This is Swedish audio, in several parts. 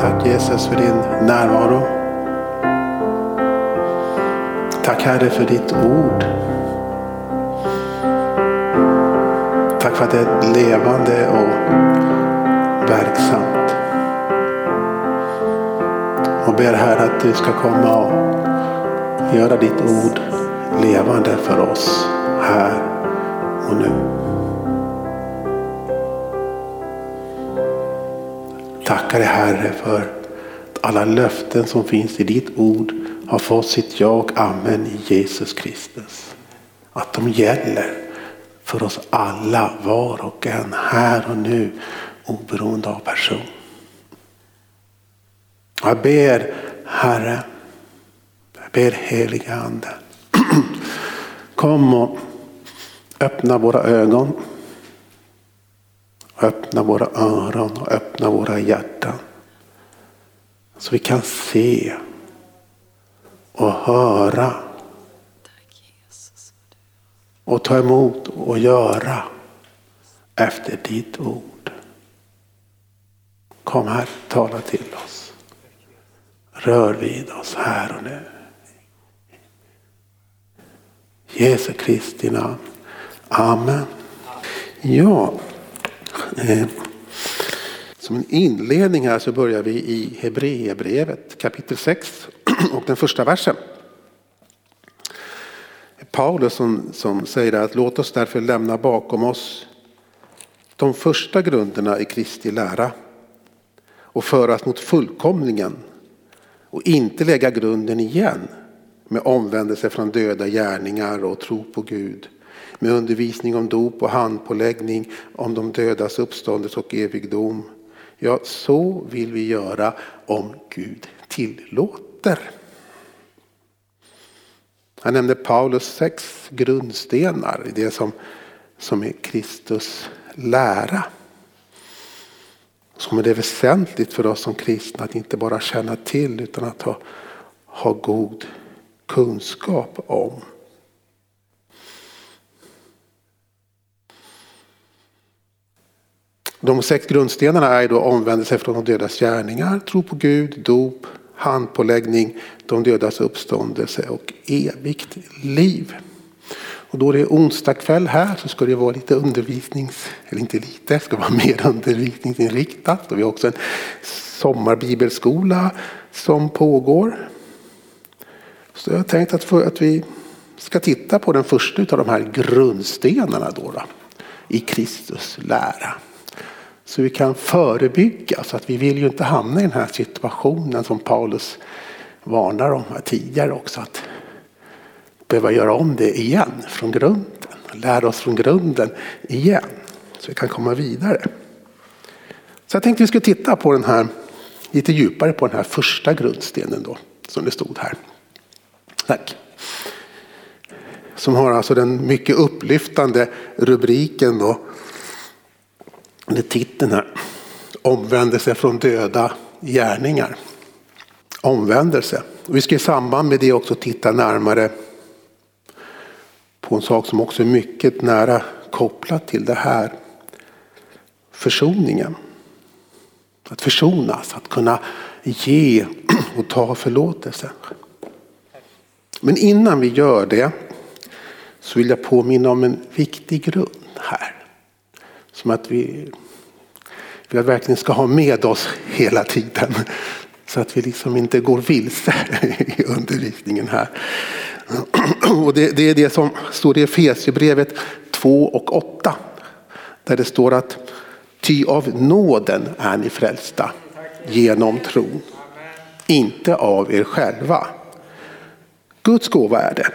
Tack Jesus för din närvaro. Tack Herre för ditt ord. Tack för att det är levande och verksamt. Och ber Herre att du ska komma och göra ditt ord levande för oss här och nu. Tackar dig Herre för att alla löften som finns i ditt ord har fått sitt ja och amen i Jesus Kristus. Att de gäller för oss alla, var och en, här och nu, oberoende av person. Jag ber Herre, jag ber heliga Ande, kom och öppna våra ögon, öppna våra öron och öppna våra hjärtan. Så vi kan se och höra och ta emot och göra efter ditt ord. Kom här, tala till oss. Rör vid oss här och nu. Jesu Kristi namn. Amen. Ja, Eh, som en inledning här så börjar vi i Hebreerbrevet kapitel 6 och den första versen. Paulus som, som säger att låt oss därför lämna bakom oss de första grunderna i Kristi lära och föras mot fullkomlingen och inte lägga grunden igen med omvändelse från döda gärningar och tro på Gud. Med undervisning om dop och handpåläggning om de dödas uppståndelse och evigdom. Ja, så vill vi göra om Gud tillåter. Han nämnde Paulus sex grundstenar i det som, som är Kristus lära. Som är det väsentligt för oss som kristna att inte bara känna till utan att ha, ha god kunskap om. De sex grundstenarna är då omvändelse från de dödas gärningar, tro på Gud, dop, handpåläggning, de dödas uppståndelse och evigt liv. Och då det är onsdag kväll här så ska det vara lite undervisnings, eller inte lite, det ska vara mer undervisningsinriktat. Och vi har också en sommarbibelskola som pågår. Så jag har tänkt att, för, att vi ska titta på den första av de här grundstenarna då, då i Kristus lära. Så vi kan förebygga, så att vi vill ju inte hamna i den här situationen som Paulus varnar om tidigare också. Att behöva göra om det igen från grunden. Lära oss från grunden igen. Så vi kan komma vidare. Så jag tänkte vi skulle titta på den här lite djupare på den här första grundstenen då. Som det stod här. Tack. Som har alltså den mycket upplyftande rubriken då eller titeln här. Omvändelse från döda gärningar. Omvändelse. Och vi ska i samband med det också titta närmare på en sak som också är mycket nära kopplat till det här. Försoningen. Att försonas, att kunna ge och ta förlåtelse. Men innan vi gör det så vill jag påminna om en viktig grund här. Som att vi, vi verkligen ska ha med oss hela tiden. Så att vi liksom inte går vilse i undervisningen här. Och det, det är det som står i Efesierbrevet 2 och 8. Där det står att ty av nåden är ni frälsta genom tron. Inte av er själva. Guds gåva är det.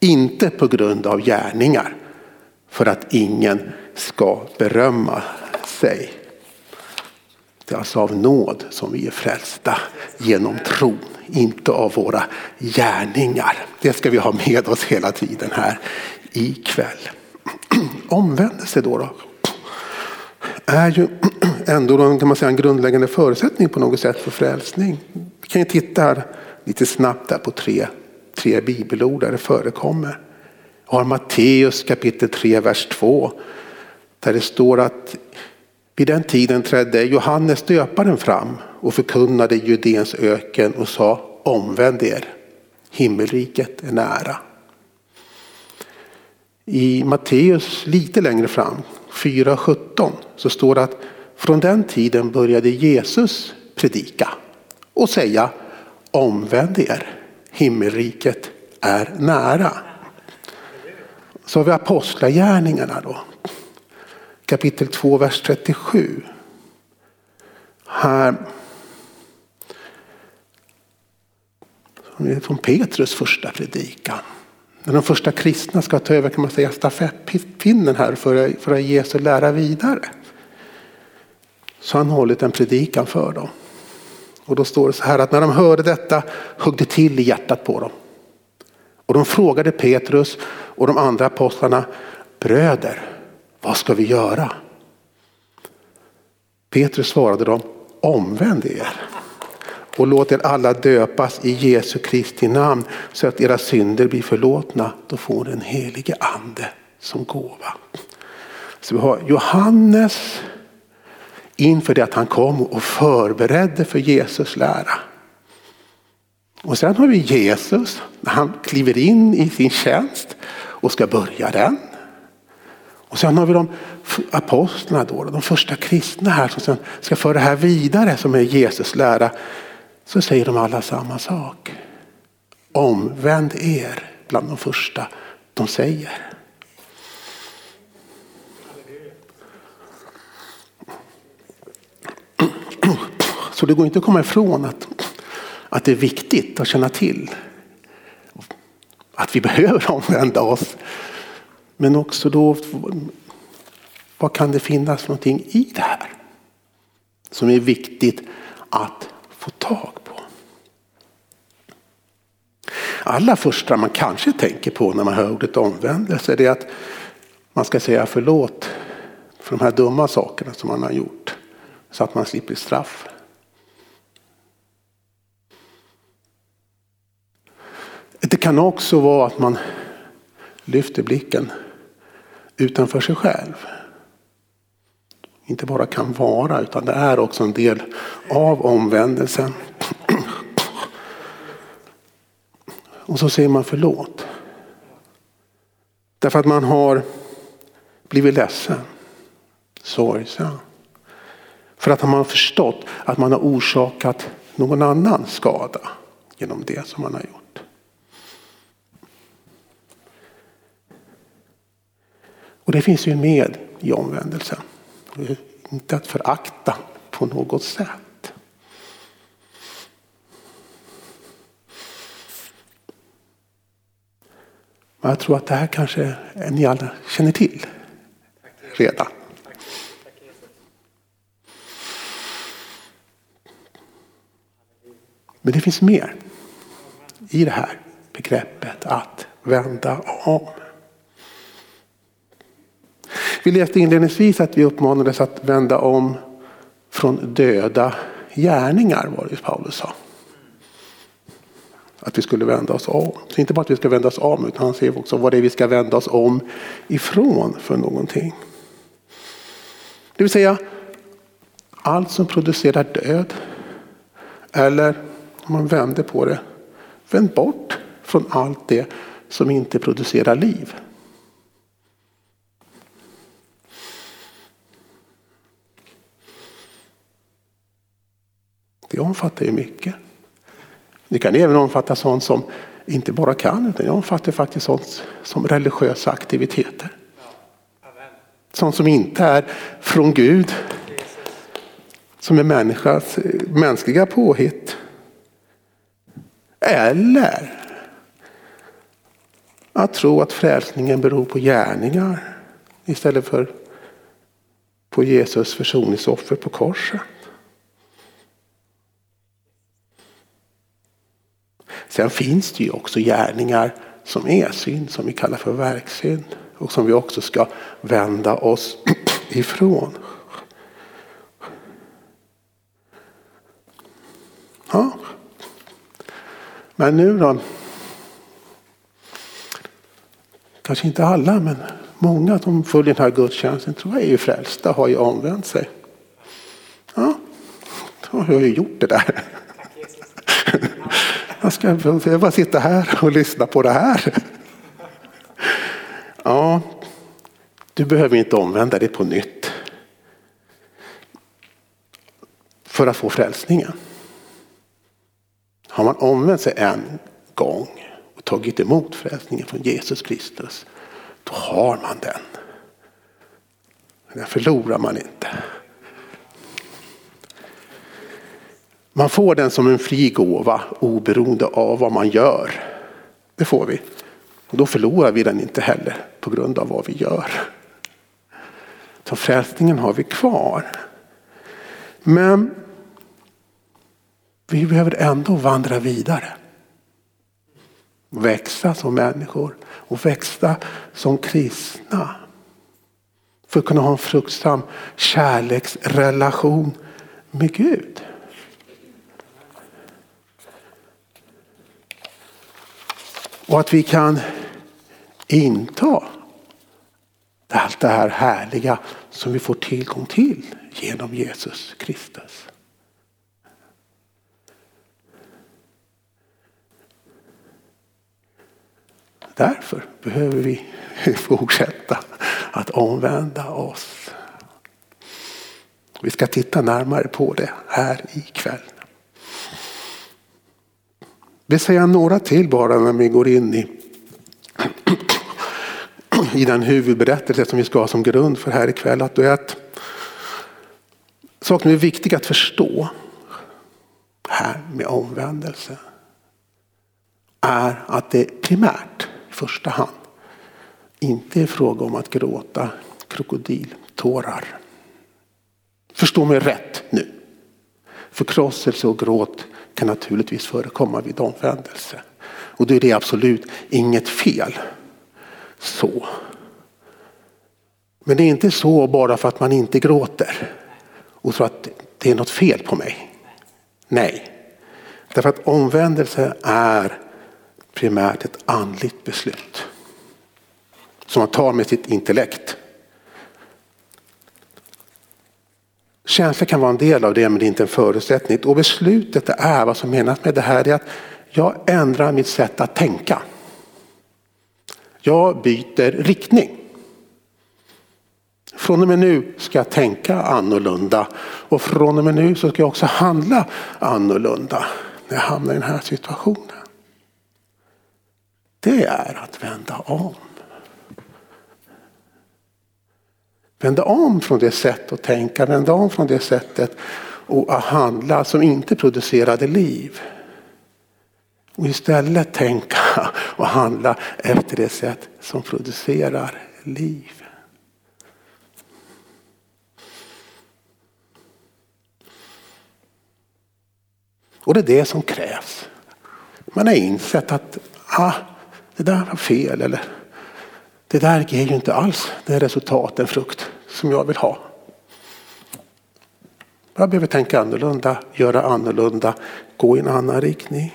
Inte på grund av gärningar. För att ingen ska berömma sig. Det är alltså av nåd som vi är frälsta genom tron, inte av våra gärningar. Det ska vi ha med oss hela tiden här ikväll. Omvändelse då, då är ju ändå kan man säga, en grundläggande förutsättning på något sätt för frälsning. Vi kan ju titta här lite snabbt där på tre, tre bibelord där det förekommer. Har Matteus kapitel 3, vers 2 där det står att vid den tiden trädde Johannes döparen fram och förkunnade Judens öken och sa omvänd er, himmelriket är nära. I Matteus lite längre fram, 4.17, så står det att från den tiden började Jesus predika och säga omvänd er, himmelriket är nära. Så har vi apostlagärningarna då. Kapitel 2, vers 37. Här från Petrus första predikan. När de första kristna ska ta över kan man säga stafettpinnen här för, för att Jesu lära vidare. Så han hållit en predikan för dem. Och då står det så här att när de hörde detta högg det till i hjärtat på dem. Och de frågade Petrus och de andra apostlarna, bröder, vad ska vi göra? Petrus svarade dem, omvänd er och låt er alla döpas i Jesu Kristi namn så att era synder blir förlåtna. Då får den helige ande som gåva. Så vi har Johannes inför det att han kom och förberedde för Jesus lära. Och sen har vi Jesus när han kliver in i sin tjänst och ska börja den. Och sen har vi de apostlarna, då, de första kristna här som sen ska föra det här vidare som är Jesus lära. Så säger de alla samma sak. Omvänd er bland de första de säger. Så det går inte att komma ifrån att, att det är viktigt att känna till att vi behöver omvända oss. Men också då, vad kan det finnas för någonting i det här? Som är viktigt att få tag på. Allra första man kanske tänker på när man hör ordet omvändelse är att man ska säga förlåt för de här dumma sakerna som man har gjort. Så att man slipper straff. Det kan också vara att man lyfter blicken utanför sig själv. Inte bara kan vara utan det är också en del av omvändelsen. Och så säger man förlåt. Därför att man har blivit ledsen, sorgsen. För att man har förstått att man har orsakat någon annan skada genom det som man har gjort. Och det finns ju med i omvändelsen. Inte att förakta på något sätt. Men jag tror att det här kanske ni alla känner till redan. Men det finns mer i det här begreppet att vända om. Vi läste inledningsvis att vi uppmanades att vända om från döda gärningar var det Paulus sa. Att vi skulle vända oss om. Så inte bara att vi ska vända oss om utan han säger också vad det är vi ska vända oss om ifrån för någonting. Det vill säga allt som producerar död. Eller om man vänder på det. Vänd bort från allt det som inte producerar liv. Det omfattar ju mycket. Det kan även omfatta sånt som inte bara kan utan det omfattar faktiskt sånt som religiösa aktiviteter. Sånt som inte är från Gud. Som är människans, mänskliga påhitt. Eller att tro att frälsningen beror på gärningar istället för på Jesus försoningsoffer på korset. Sen finns det ju också gärningar som är synd, som vi kallar för verksynd. Och som vi också ska vända oss ifrån. Ja. Men nu då. Kanske inte alla men många som följer den här gudstjänsten tror jag är ju frälsta, har ju omvänt sig. Ja. Då har jag ju gjort det där. Jag ska bara sitta här och lyssna på det här. Ja, du behöver inte omvända dig på nytt. För att få frälsningen. Har man omvänt sig en gång och tagit emot frälsningen från Jesus Kristus. Då har man den. Den förlorar man inte. Man får den som en fri gåva oberoende av vad man gör. Det får vi. Och då förlorar vi den inte heller på grund av vad vi gör. Så frälsningen har vi kvar. Men vi behöver ändå vandra vidare. Växa som människor och växa som kristna. För att kunna ha en fruktsam kärleksrelation med Gud. Och att vi kan inta allt det här härliga som vi får tillgång till genom Jesus Kristus. Därför behöver vi fortsätta att omvända oss. Vi ska titta närmare på det här ikväll. Vi säger några till bara när vi går in i, i den huvudberättelse som vi ska ha som grund för här ikväll. Att det är att saker som är viktiga att förstå här med omvändelse är att det primärt i första hand inte är fråga om att gråta krokodiltårar. Förstå mig rätt nu. Förkrosselse och gråt kan naturligtvis förekomma vid omvändelse. Och då är det absolut inget fel. Så. Men det är inte så bara för att man inte gråter och tror att det är något fel på mig. Nej. Därför att omvändelse är primärt ett andligt beslut. Som man tar med sitt intellekt. Känslor kan vara en del av det men det är inte en förutsättning. Och beslutet är, vad som menas med det här är att jag ändrar mitt sätt att tänka. Jag byter riktning. Från och med nu ska jag tänka annorlunda och från och med nu så ska jag också handla annorlunda när jag hamnar i den här situationen. Det är att vända om. Vända om från det sättet att tänka, vända om från det sättet att handla som inte producerade liv. Och istället tänka och handla efter det sätt som producerar liv. Och det är det som krävs. Man har insett att ah, det där var fel eller det där ger ju inte alls det resultat, den frukt som jag vill ha. Jag behöver tänka annorlunda, göra annorlunda, gå i en annan riktning.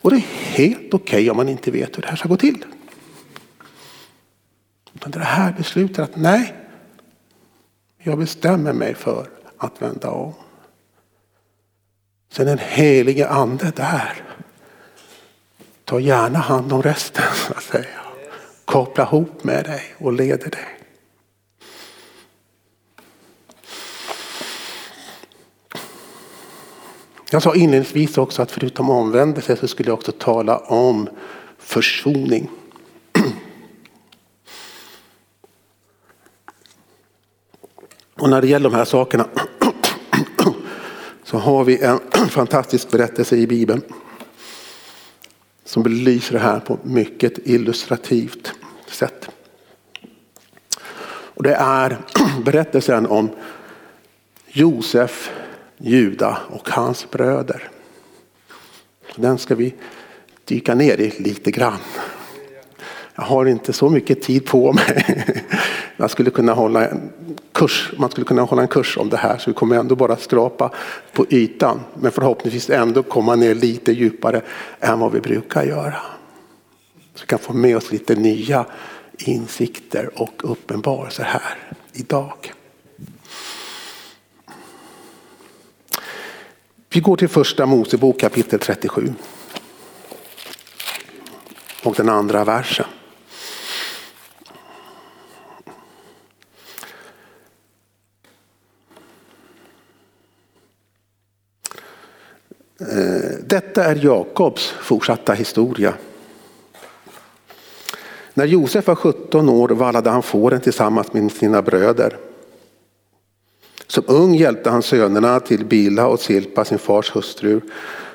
Och det är helt okej okay om man inte vet hur det här ska gå till. Men det här beslutet att nej, jag bestämmer mig för att vända om. Sen den helige ande där Ta gärna hand om resten så att säga. Koppla ihop med dig och leder dig. Jag sa inledningsvis också att förutom omvändelse så skulle jag också tala om försoning. Och när det gäller de här sakerna så har vi en fantastisk berättelse i Bibeln som belyser det här på ett mycket illustrativt sätt. Och det är berättelsen om Josef, Juda och hans bröder. Den ska vi dyka ner i lite grann. Jag har inte så mycket tid på mig. Jag skulle kunna hålla en kurs, man skulle kunna hålla en kurs om det här så vi kommer ändå bara skrapa på ytan. Men förhoppningsvis ändå komma ner lite djupare än vad vi brukar göra. Så vi kan få med oss lite nya insikter och uppenbarelser här idag. Vi går till första Mosebok kapitel 37. Och den andra versen. Eh, detta är Jakobs fortsatta historia. När Josef var 17 år vallade han fåren tillsammans med sina bröder. Som ung hjälpte han sönerna till Bila och Silpa, sin fars hustru.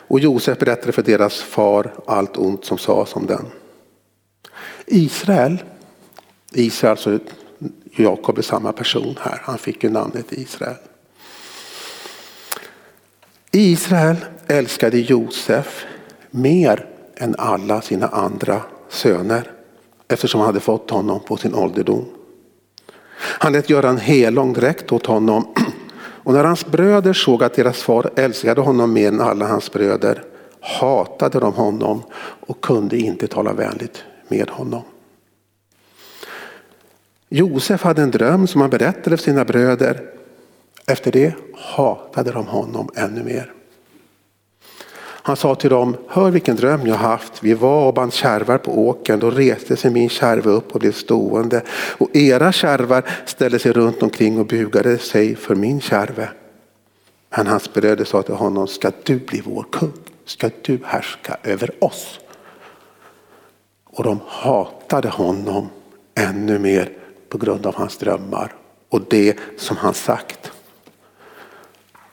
Och Josef berättade för deras far allt ont som sades om den. Israel, Israel alltså Jakob är samma person här, han fick ju namnet Israel. Israel älskade Josef mer än alla sina andra söner eftersom han hade fått honom på sin ålderdom. Han lät göra en helång dräkt åt honom och när hans bröder såg att deras far älskade honom mer än alla hans bröder hatade de honom och kunde inte tala vänligt med honom. Josef hade en dröm som han berättade för sina bröder. Efter det hatade de honom ännu mer. Han sa till dem, hör vilken dröm jag haft. Vi var och band kärvar på åkern. Då reste sig min kärva upp och blev stående. Och era kärvar ställde sig runt omkring och bugade sig för min kärve. Men hans bröder sa till honom, ska du bli vår kung? Ska du härska över oss? Och de hatade honom ännu mer på grund av hans drömmar och det som han sagt.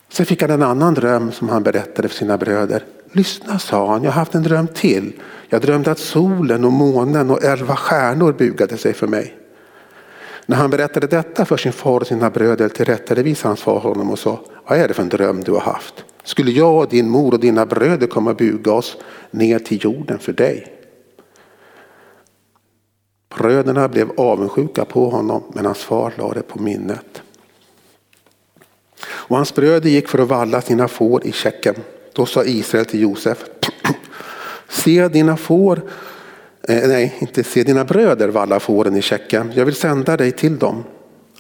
Sen fick han en annan dröm som han berättade för sina bröder. Lyssna sa han, jag har haft en dröm till. Jag drömde att solen och månen och elva stjärnor bugade sig för mig. När han berättade detta för sin far och sina bröder tillrättavisade hans far honom och sa, vad är det för en dröm du har haft? Skulle jag och din mor och dina bröder komma och buga oss ner till jorden för dig? Bröderna blev avundsjuka på honom men hans far lade det på minnet. Och hans bröder gick för att valla sina får i Tjeckien. Då sa Israel till Josef, se dina får, eh, nej inte se dina bröder valla fåren i Tjeckien, jag vill sända dig till dem.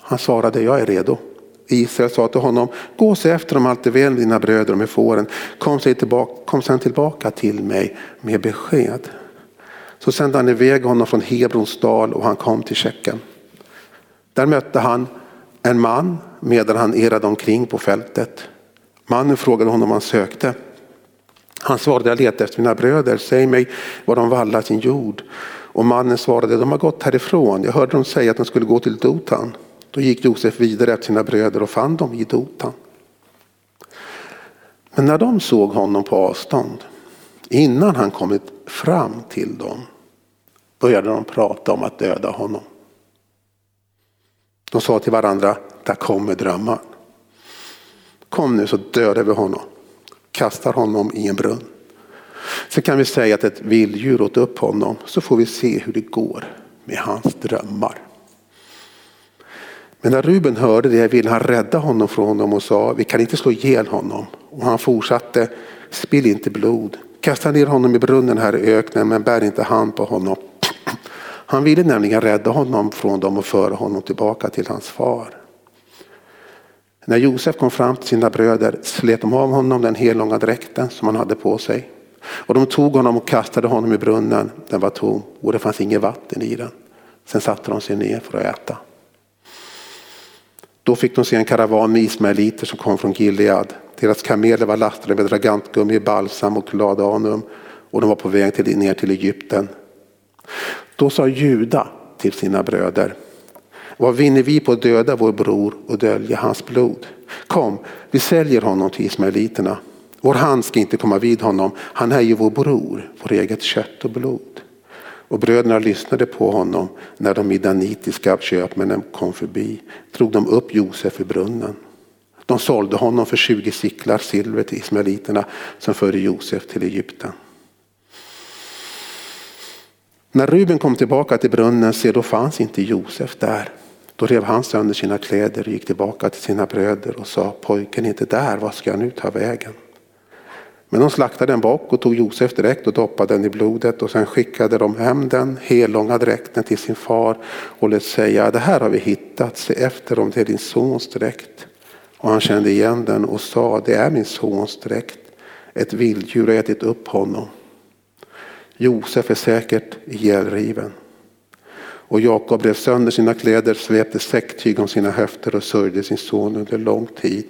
Han svarade, jag är redo. Israel sa till honom, gå och se efter dem allt är väl dina bröder och med fåren. Kom, tillbaka, kom sedan tillbaka till mig med besked. Så sände han iväg honom från Hebrons dal och han kom till Tjeckien. Där mötte han en man medan han erade omkring på fältet. Mannen frågade honom vad han sökte. Han svarade, jag letar efter mina bröder, säg mig var de vallar sin jord. Och mannen svarade, de har gått härifrån, jag hörde dem säga att de skulle gå till Dotan. Då gick Josef vidare efter sina bröder och fann dem i Dotan. Men när de såg honom på avstånd, innan han kommit fram till dem, började de prata om att döda honom. De sa till varandra, där kommer drömmaren. Kom nu så dödar vi honom. Kastar honom i en brunn. Så kan vi säga att ett vilddjur åt upp honom så får vi se hur det går med hans drömmar. Men när Ruben hörde det ville han rädda honom från honom och sa vi kan inte slå ihjäl honom. Och han fortsatte spill inte blod. Kasta ner honom i brunnen här i öknen men bär inte hand på honom. Han ville nämligen rädda honom från dem och föra honom tillbaka till hans far. När Josef kom fram till sina bröder slet de av honom den hellånga dräkten som han hade på sig. Och de tog honom och kastade honom i brunnen. Den var tom och det fanns inget vatten i den. Sen satte de sig ner för att äta. Då fick de se en karavan med ismaeliter som kom från Gilead. Deras kameler var lastade med dragantgummi, balsam och ladanum och de var på väg till, ner till Egypten. Då sa Juda till sina bröder vad vinner vi på att döda vår bror och dölja hans blod? Kom, vi säljer honom till ismaeliterna. Vår hand ska inte komma vid honom. Han är ju vår bror, vår eget kött och blod. Och bröderna lyssnade på honom när de midanitiska köpmännen kom förbi. Drog de upp Josef i brunnen. De sålde honom för 20 sicklar silver till ismaeliterna som förde Josef till Egypten. När Ruben kom tillbaka till brunnen, se då fanns inte Josef där. Då rev han sönder sina kläder och gick tillbaka till sina bröder och sa pojken är inte där, vad ska jag nu ta vägen? Men de slaktade en bock och tog Josef direkt och doppade den i blodet och sen skickade de hem den hellånga dräkten till sin far och lät säga det här har vi hittat, se efter om det är din sons dräkt. Och han kände igen den och sa det är min sons dräkt. ett vilddjur har ätit upp honom. Josef är säkert ihjälriven. Och Jakob rev sönder sina kläder, svepte säcktyg om sina höfter och sörjde sin son under lång tid.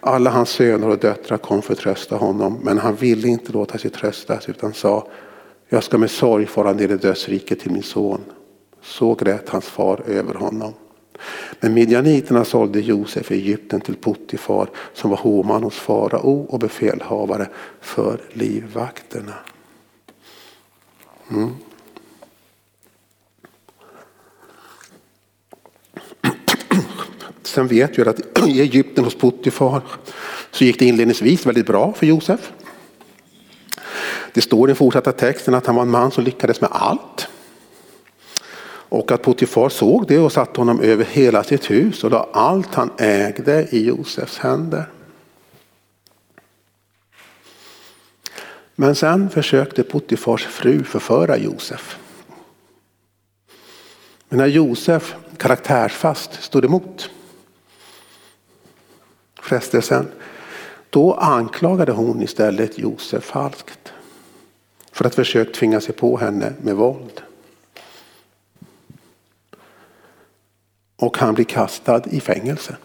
Alla hans söner och döttrar kom för att trösta honom, men han ville inte låta sig tröstas utan sa, jag ska med sorg fara ner i dödsriket till min son. Så grät hans far över honom. Men midjaniterna sålde Josef i Egypten till Puttifar som var hovman hos farao och befälhavare för livvakterna. Mm. Sen vet vi att i Egypten hos Puttifar så gick det inledningsvis väldigt bra för Josef. Det står i den fortsatta texten att han var en man som lyckades med allt. Och att Potifar såg det och satte honom över hela sitt hus och la allt han ägde i Josefs händer. Men sen försökte Potifars fru förföra Josef. Men när Josef karaktärsfast stod emot frestelsen, då anklagade hon istället Josef falskt för att försöka tvinga sig på henne med våld. Och han blir kastad i fängelse.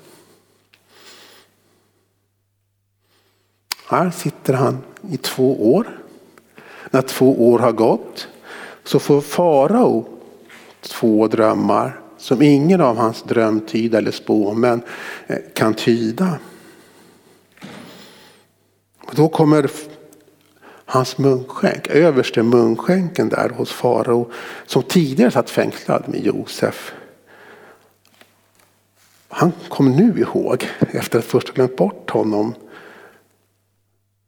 Här sitter han i två år. När två år har gått så får farao två drömmar som ingen av hans drömtid eller spåmän eh, kan tyda. Då kommer hans munskänk, överste munskänken där hos farao som tidigare satt fängslad med Josef. Han kom nu ihåg, efter att först ha glömt bort honom,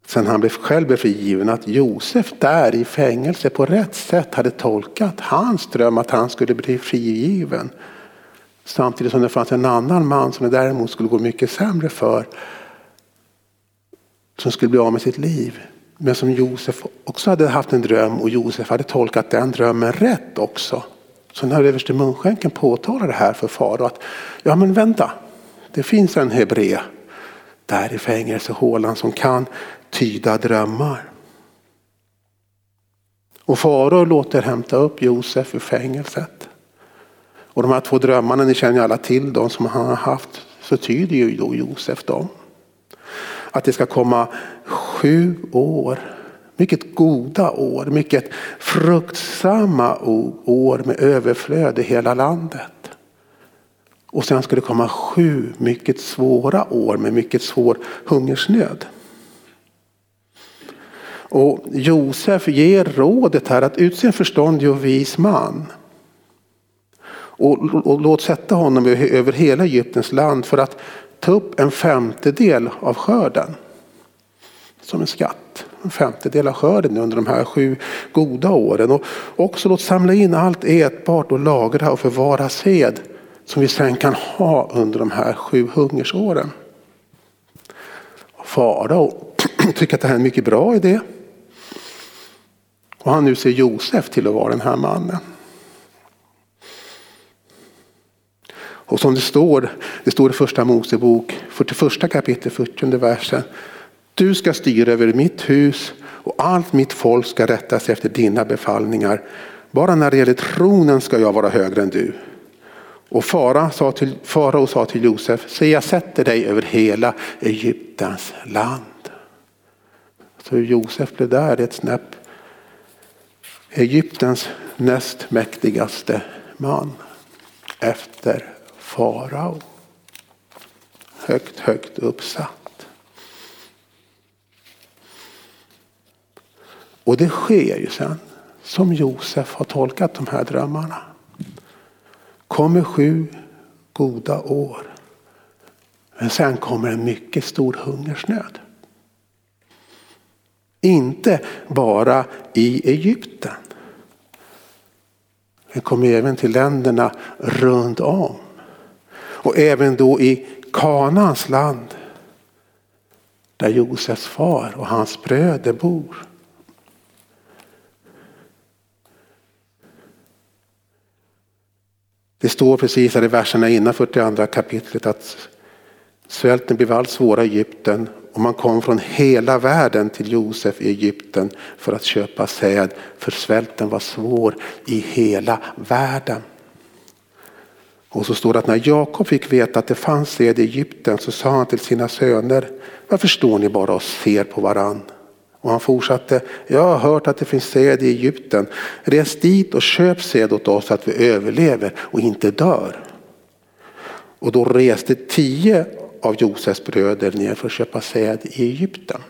sen han själv blev frigiven, att Josef där i fängelse på rätt sätt hade tolkat hans dröm att han skulle bli frigiven. Samtidigt som det fanns en annan man som det däremot skulle gå mycket sämre för. Som skulle bli av med sitt liv. Men som Josef också hade haft en dröm och Josef hade tolkat den drömmen rätt också. Så när överste munskänken påtalar det här för farao att ja men vänta, det finns en hebré där i fängelsehålan som kan tyda drömmar. Och farao låter hämta upp Josef ur fängelset. Och de här två drömmarna, ni känner ju alla till dem som han har haft, så tyder ju då Josef dem. Att det ska komma sju år, mycket goda år, mycket fruktsamma år med överflöd i hela landet. Och sen ska det komma sju mycket svåra år med mycket svår hungersnöd. Och Josef ger rådet här att utse en förståndig och vis man. Och, och låt sätta honom över hela Egyptens land för att ta upp en femtedel av skörden. Som en skatt. En femtedel av skörden under de här sju goda åren. Och också låt samla in allt ätbart och lagra och förvara sed. Som vi sen kan ha under de här sju hungersåren. Farao tycker att det här är en mycket bra idé. Och han nu ser Josef till att vara den här mannen. Och som det står, det står i första Mosebok 41 kapitel 40 versen. Du ska styra över mitt hus och allt mitt folk ska rätta sig efter dina befallningar. Bara när det gäller tronen ska jag vara högre än du. Och farao sa till, sa till Josef, se jag sätter dig över hela Egyptens land. Så Josef blev där ett snäpp Egyptens näst mäktigaste man efter farao. Högt, högt uppsatt. Och det sker ju sen som Josef har tolkat de här drömmarna. Kommer sju goda år. Men sen kommer en mycket stor hungersnöd. Inte bara i Egypten. Den kommer även till länderna runt om. Och även då i Kanans land. Där Josefs far och hans bröder bor. Det står precis här i verserna innan 42 kapitlet att svälten blev allt svårare i Egypten och man kom från hela världen till Josef i Egypten för att köpa säd för svälten var svår i hela världen. Och så står det att när Jakob fick veta att det fanns säd i Egypten så sa han till sina söner varför står ni bara och ser på varann? Och han fortsatte, jag har hört att det finns säd i Egypten. Res dit och köp säd åt oss så att vi överlever och inte dör. Och då reste tio av Josefs bröder ner för att köpa säd i Egypten.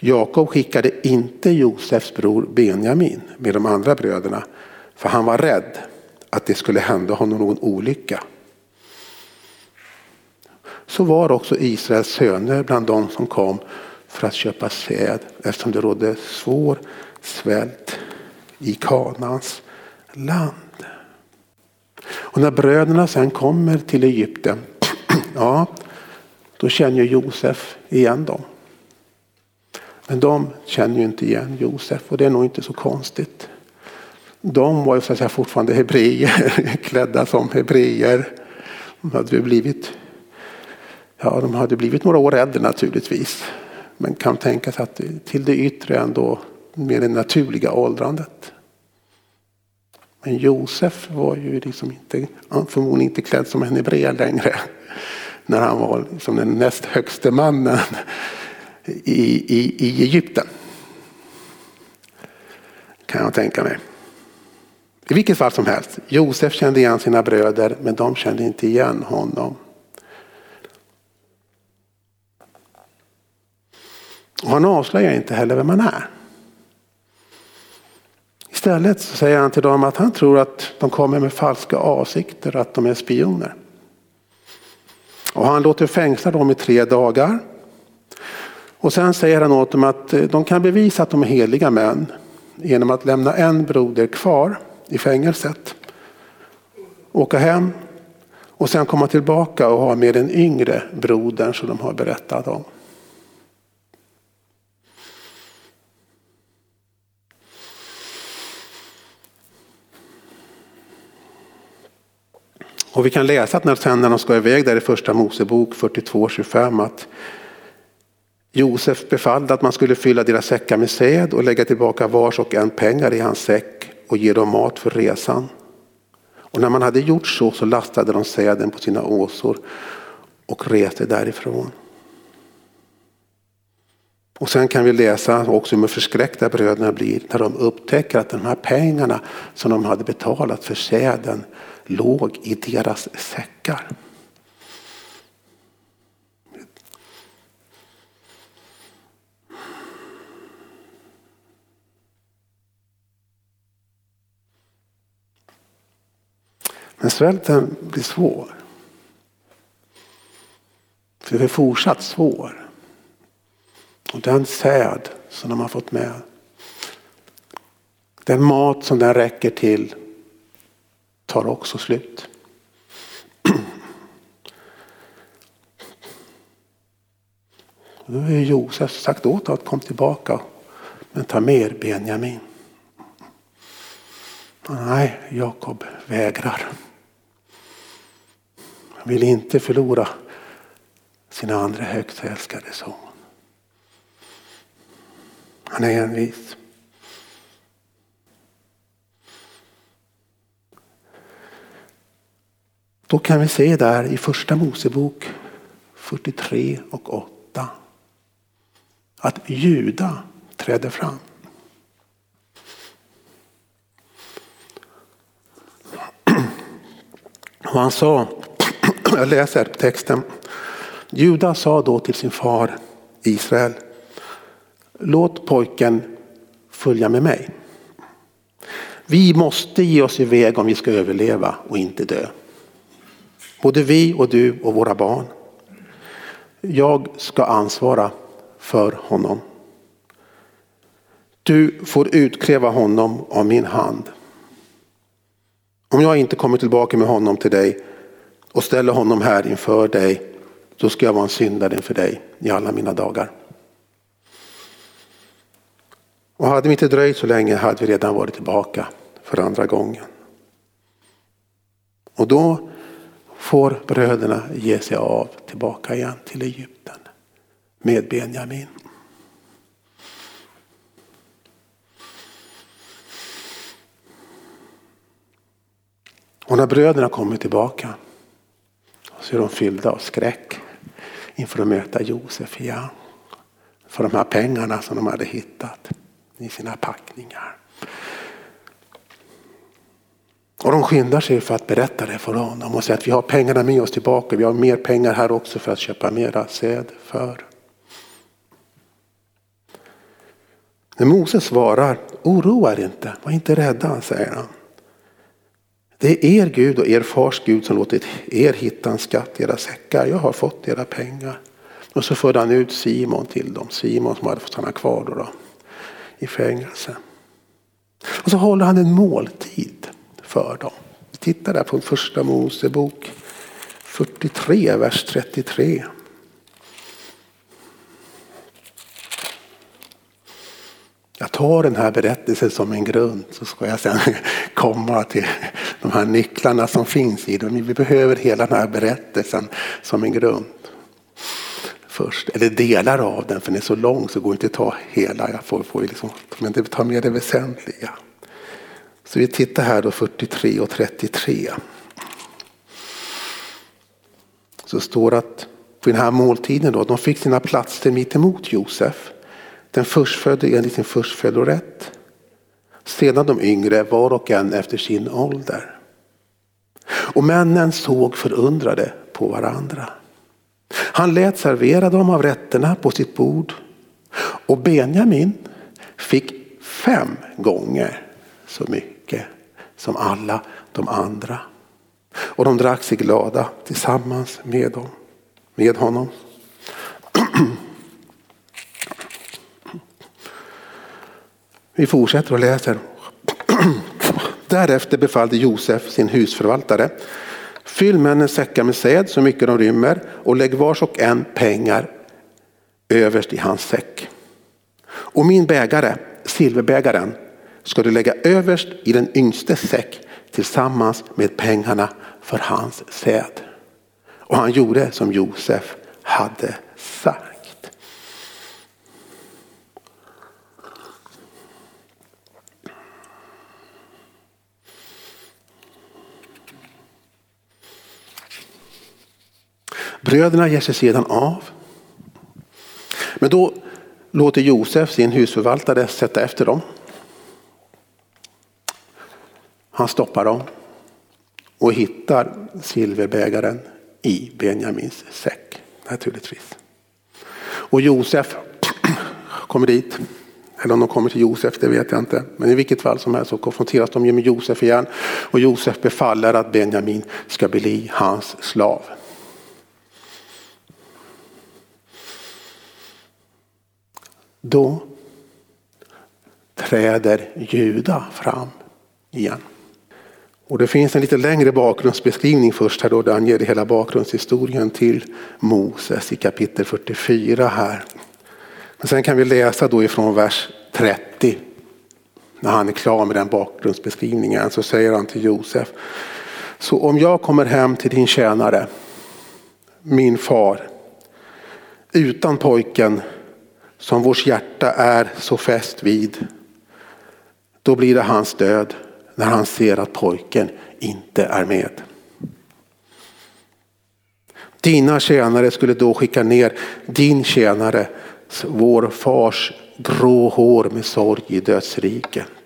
Jakob skickade inte Josefs bror Benjamin med de andra bröderna för han var rädd att det skulle hända honom någon olycka. Så var också Israels söner bland de som kom för att köpa säd eftersom det rådde svår svält i Kanans land. Och när bröderna sen kommer till Egypten, ja, då känner Josef igen dem. Men de känner ju inte igen Josef och det är nog inte så konstigt. De var ju så att säga fortfarande hebreer, klädda som hebreer. De hade blivit, ja, de hade blivit några år äldre naturligtvis. Men kan tänka sig att till det yttre ändå med det naturliga åldrandet. Men Josef var ju liksom inte, förmodligen inte klädd som en hebreer längre. När han var liksom den näst högste mannen i, i, i Egypten. Kan jag tänka mig. I vilket fall som helst, Josef kände igen sina bröder men de kände inte igen honom. Och han avslöjar inte heller vem han är. Istället så säger han till dem att han tror att de kommer med falska avsikter, att de är spioner. Och han låter fängsla dem i tre dagar. Och sen säger han åt dem att de kan bevisa att de är heliga män genom att lämna en broder kvar i fängelset. Åka hem och sen komma tillbaka och ha med den yngre brodern som de har berättat om. Och vi kan läsa att när, sen när de ska iväg där i första Mosebok 42.25 att Josef befallde att man skulle fylla deras säckar med säd och lägga tillbaka vars och en pengar i hans säck och ge dem mat för resan. Och när man hade gjort så så lastade de säden på sina åsor och reste därifrån. Och sen kan vi läsa också hur förskräckta bröderna blir när de upptäcker att de här pengarna som de hade betalat för säden låg i deras säckar. Men svälten blir svår. För den är fortsatt svår. Och den säd som de har fått med. Den mat som den räcker till tar också slut. Då har Josef sagt åt att kom tillbaka men ta med er Benjamin. Nej, Jakob vägrar. Han vill inte förlora sin andra högst älskade son. Han är envis. Då kan vi se där i första Mosebok 43 och 8 att Juda träder fram. Och han sa, jag läser texten. Juda sa då till sin far Israel, låt pojken följa med mig. Vi måste ge oss iväg om vi ska överleva och inte dö. Både vi och du och våra barn. Jag ska ansvara för honom. Du får utkräva honom av min hand. Om jag inte kommer tillbaka med honom till dig och ställer honom här inför dig, då ska jag vara en syndare inför dig i alla mina dagar. Och hade vi inte dröjt så länge hade vi redan varit tillbaka för andra gången. Och då får bröderna ge sig av tillbaka igen till Egypten. med Benjamin. Och när bröderna kommer tillbaka så är de fyllda av skräck inför att möta Josef igen. För de här pengarna som de hade hittat i sina packningar. Och de skyndar sig för att berätta det för honom och säger att vi har pengarna med oss tillbaka. Vi har mer pengar här också för att köpa mera säd för. När Moses svarar, oroa er inte, var inte rädda, säger han. Det är er Gud och er fars Gud som låtit er hitta en skatt i era säckar. Jag har fått era pengar. Och så förde han ut Simon till dem. Simon som hade fått stanna kvar då, då i fängelse. Och så håller han en måltid för dem. Titta där på första Mosebok 43, vers 33. Jag tar den här berättelsen som en grund så ska jag sen komma till de här nycklarna som finns i den. Vi behöver hela den här berättelsen som en grund. Först, eller delar av den, för den är så lång så går det inte att ta hela. Jag får, får liksom, men det tar med det väsentliga. Så vi tittar här då 43 och 33. Så står det att på den här måltiden då, de fick sina platser mitt emot Josef. Den förstfödde enligt sin förstfödorätt. Sedan de yngre var och en efter sin ålder. Och männen såg förundrade på varandra. Han lät servera dem av rätterna på sitt bord. Och Benjamin fick fem gånger så mycket som alla de andra. Och de drack sig glada tillsammans med, dem, med honom. Vi fortsätter och läser. Därefter befallde Josef sin husförvaltare. Fyll männens säckar med säd så mycket de rymmer och lägg vars och en pengar överst i hans säck. Och min bägare, silverbägaren, ska du lägga överst i den yngste säck tillsammans med pengarna för hans säd. Och han gjorde som Josef hade sagt. Bröderna ger sig sedan av. Men då låter Josef sin husförvaltare sätta efter dem. Han stoppar dem och hittar silverbägaren i Benjamins säck naturligtvis. Och Josef kommer dit. Eller om de kommer till Josef, det vet jag inte. Men i vilket fall som helst så konfronteras de med Josef igen. Och Josef befaller att Benjamin ska bli hans slav. Då träder Juda fram igen. Och det finns en lite längre bakgrundsbeskrivning först här då där han ger hela bakgrundshistorien till Moses i kapitel 44 här. Men sen kan vi läsa då ifrån vers 30. När han är klar med den bakgrundsbeskrivningen så säger han till Josef. Så om jag kommer hem till din tjänare, min far, utan pojken som vårt hjärta är så fäst vid. Då blir det hans död när han ser att pojken inte är med. Dina tjänare skulle då skicka ner din tjänare, vår fars grå hår med sorg i dödsriket.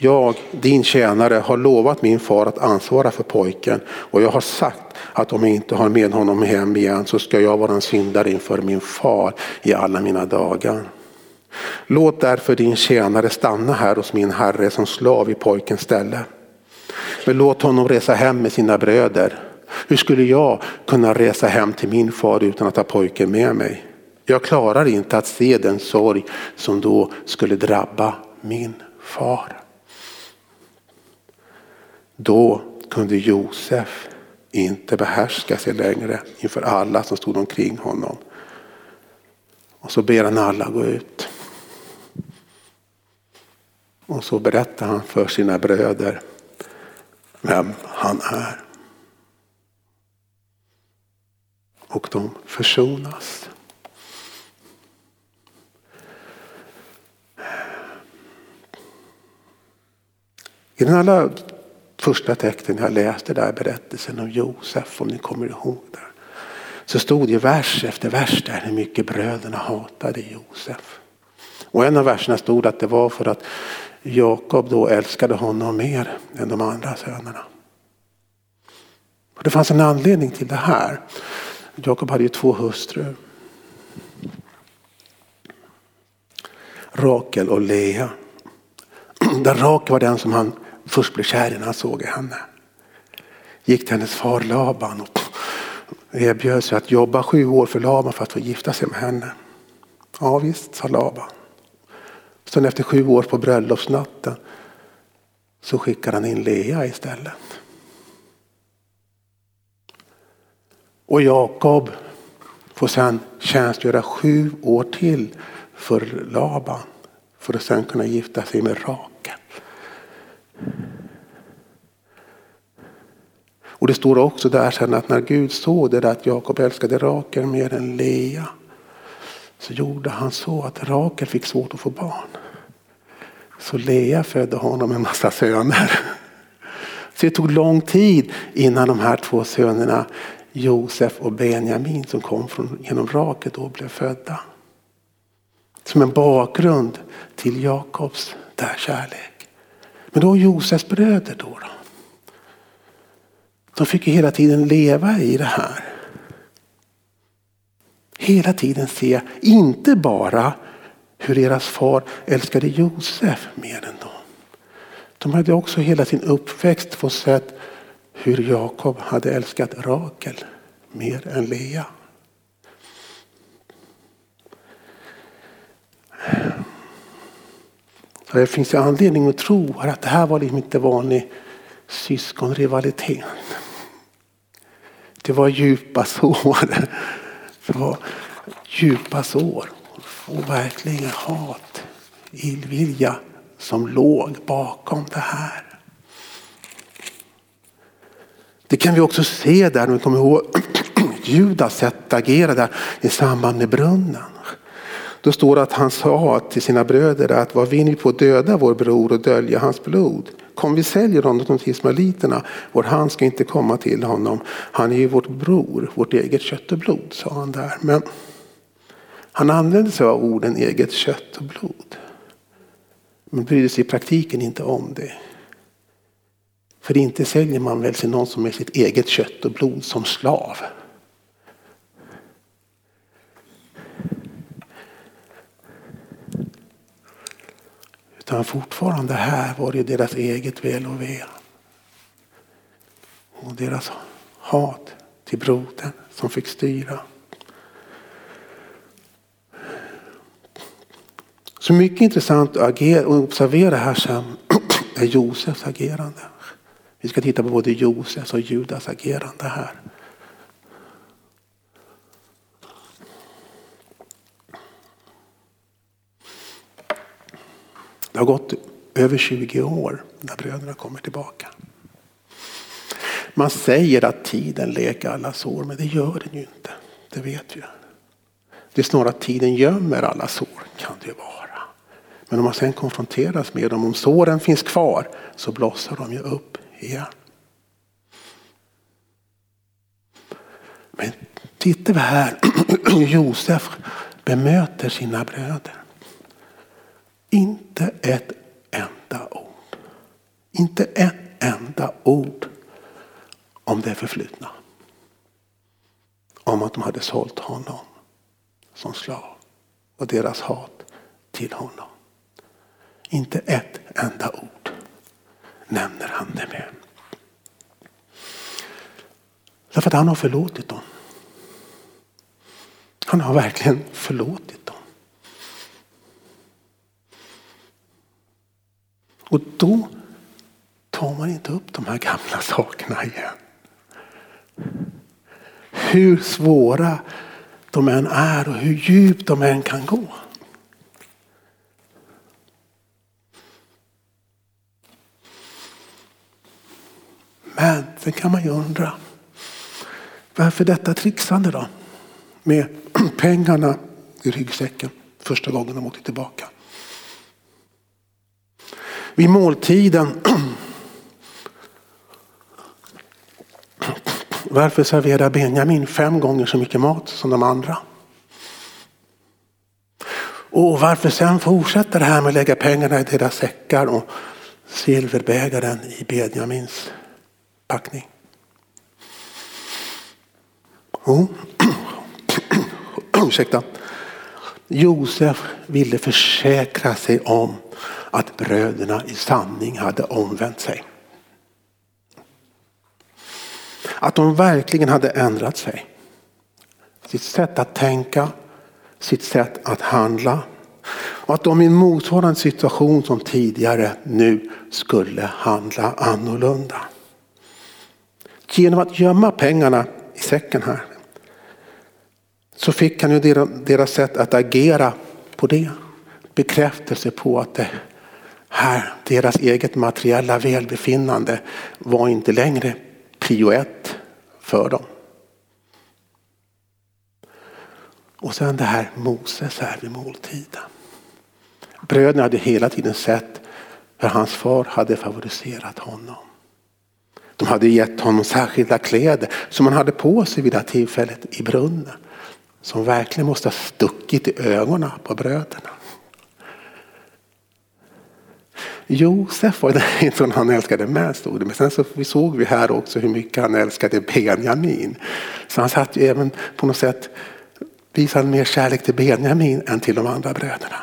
Jag, din tjänare, har lovat min far att ansvara för pojken och jag har sagt att om jag inte har med honom hem igen så ska jag vara en syndare inför min far i alla mina dagar. Låt därför din tjänare stanna här hos min herre som slav i pojkens ställe. Men låt honom resa hem med sina bröder. Hur skulle jag kunna resa hem till min far utan att ha pojken med mig? Jag klarar inte att se den sorg som då skulle drabba min far. Då kunde Josef inte behärska sig längre inför alla som stod omkring honom. Och så ber han alla gå ut. Och så berättar han för sina bröder vem han är. Och de försonas. I den allra första texten jag läste där berättelsen om Josef, om ni kommer ihåg det. Så stod det vers efter vers där hur mycket bröderna hatade Josef. Och en av verserna stod att det var för att Jakob då älskade honom mer än de andra sönerna. Och det fanns en anledning till det här. Jakob hade ju två hustrur. Rakel och Lea. Där Rakel var den som han först blev kär i när han såg henne. Gick till hennes far Laban och erbjöd sig att jobba sju år för Laban för att få gifta sig med henne. Ja visst, sa Laban. Sen efter sju år på bröllopsnatten så skickade han in Lea istället. Och Jakob får sedan tjänstgöra sju år till för Laban för att sedan kunna gifta sig med Rak. Och det står också där sen att när Gud såg det att Jakob älskade Rakel mer än Lea så gjorde han så att Rakel fick svårt att få barn. Så Lea födde honom en massa söner. Så det tog lång tid innan de här två sönerna Josef och Benjamin som kom från, genom Rakel då blev födda. Som en bakgrund till Jakobs där kärlek. Men då Josefs bröder då, då. De fick ju hela tiden leva i det här. Hela tiden se, inte bara hur deras far älskade Josef mer än dem. De hade också hela sin uppväxt fått sett hur Jakob hade älskat Rakel mer än Lea. Det finns anledning att tro att det här var liksom inte vanlig syskonrivalitet. Det var djupa sår. Det var djupa sår och verkligen hat, illvilja som låg bakom det här. Det kan vi också se där, om vi kommer ihåg Judas sätt att agera där i samband med brunnen. Då står det att han sa till sina bröder att vad vinner vi på att döda vår bror och dölja hans blod? Kom vi säljer honom till ismaeliterna, vår hand ska inte komma till honom. Han är ju vårt bror, vårt eget kött och blod, sa han där. Men han använde sig av orden eget kött och blod. Men brydde sig i praktiken inte om det. För inte säljer man väl till någon som är sitt eget kött och blod som slav. Utan fortfarande här var det deras eget väl och ve. Och deras hat till brodern som fick styra. Så mycket intressant att observera här sen är Josefs agerande. Vi ska titta på både Josefs och Judas agerande här. Det har gått över 20 år när bröderna kommer tillbaka. Man säger att tiden leker alla sår, men det gör den ju inte. Det vet vi. Det är snarare att tiden gömmer alla sår, kan det vara. Men om man sen konfronteras med dem, om såren finns kvar, så blossar de ju upp igen. Men tittar vi här hur Josef bemöter sina bröder. Inte ett enda ord. Inte ett enda ord om det förflutna. Om att de hade sålt honom som slav och deras hat till honom. Inte ett enda ord nämner han det med. Därför att han har förlåtit dem. Han har verkligen förlåtit dem. Och då tar man inte upp de här gamla sakerna igen. Hur svåra de än är och hur djupt de än kan gå. Men sen kan man ju undra. Varför detta trixande då? Med pengarna i ryggsäcken första gången de åkte tillbaka vid måltiden. Varför serverar Benjamin fem gånger så mycket mat som de andra? Och varför sen fortsätter det här med att lägga pengarna i deras säckar och silverbägaren i Benjamins packning? Jo, ursäkta. Josef ville försäkra sig om att bröderna i sanning hade omvänt sig. Att de verkligen hade ändrat sig. Sitt sätt att tänka, sitt sätt att handla. Och att de i en motsvarande situation som tidigare nu skulle handla annorlunda. Genom att gömma pengarna i säcken här så fick han ju deras sätt att agera på det. Bekräftelse på att det här, deras eget materiella välbefinnande var inte längre prio ett för dem. Och sen det här Moses här vid måltiden. Bröderna hade hela tiden sett hur hans far hade favoriserat honom. De hade gett honom särskilda kläder som han hade på sig vid det här tillfället i brunnen. Som verkligen måste ha stuckit i ögonen på bröderna. Josef var den som han älskade mest. Men sen så såg vi här också hur mycket han älskade Benjamin. Så han satt ju även på något sätt visade mer kärlek till Benjamin än till de andra bröderna.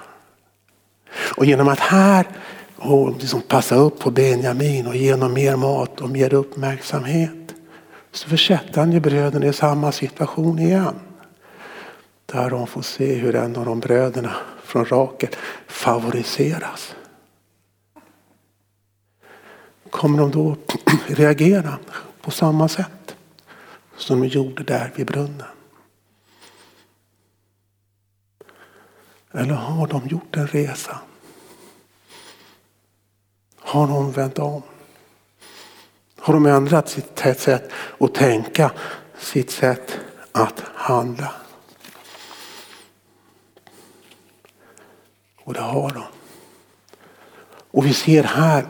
Och genom att här och liksom passa upp på Benjamin och ge honom mer mat och mer uppmärksamhet så försätter han ju bröderna i samma situation igen. Där de får se hur en av de bröderna från Rakel favoriseras. Kommer de då reagera på samma sätt som de gjorde där vid brunnen? Eller har de gjort en resa? Har de vänt om? Har de ändrat sitt sätt att tänka, sitt sätt att handla? Och det har de. Och vi ser här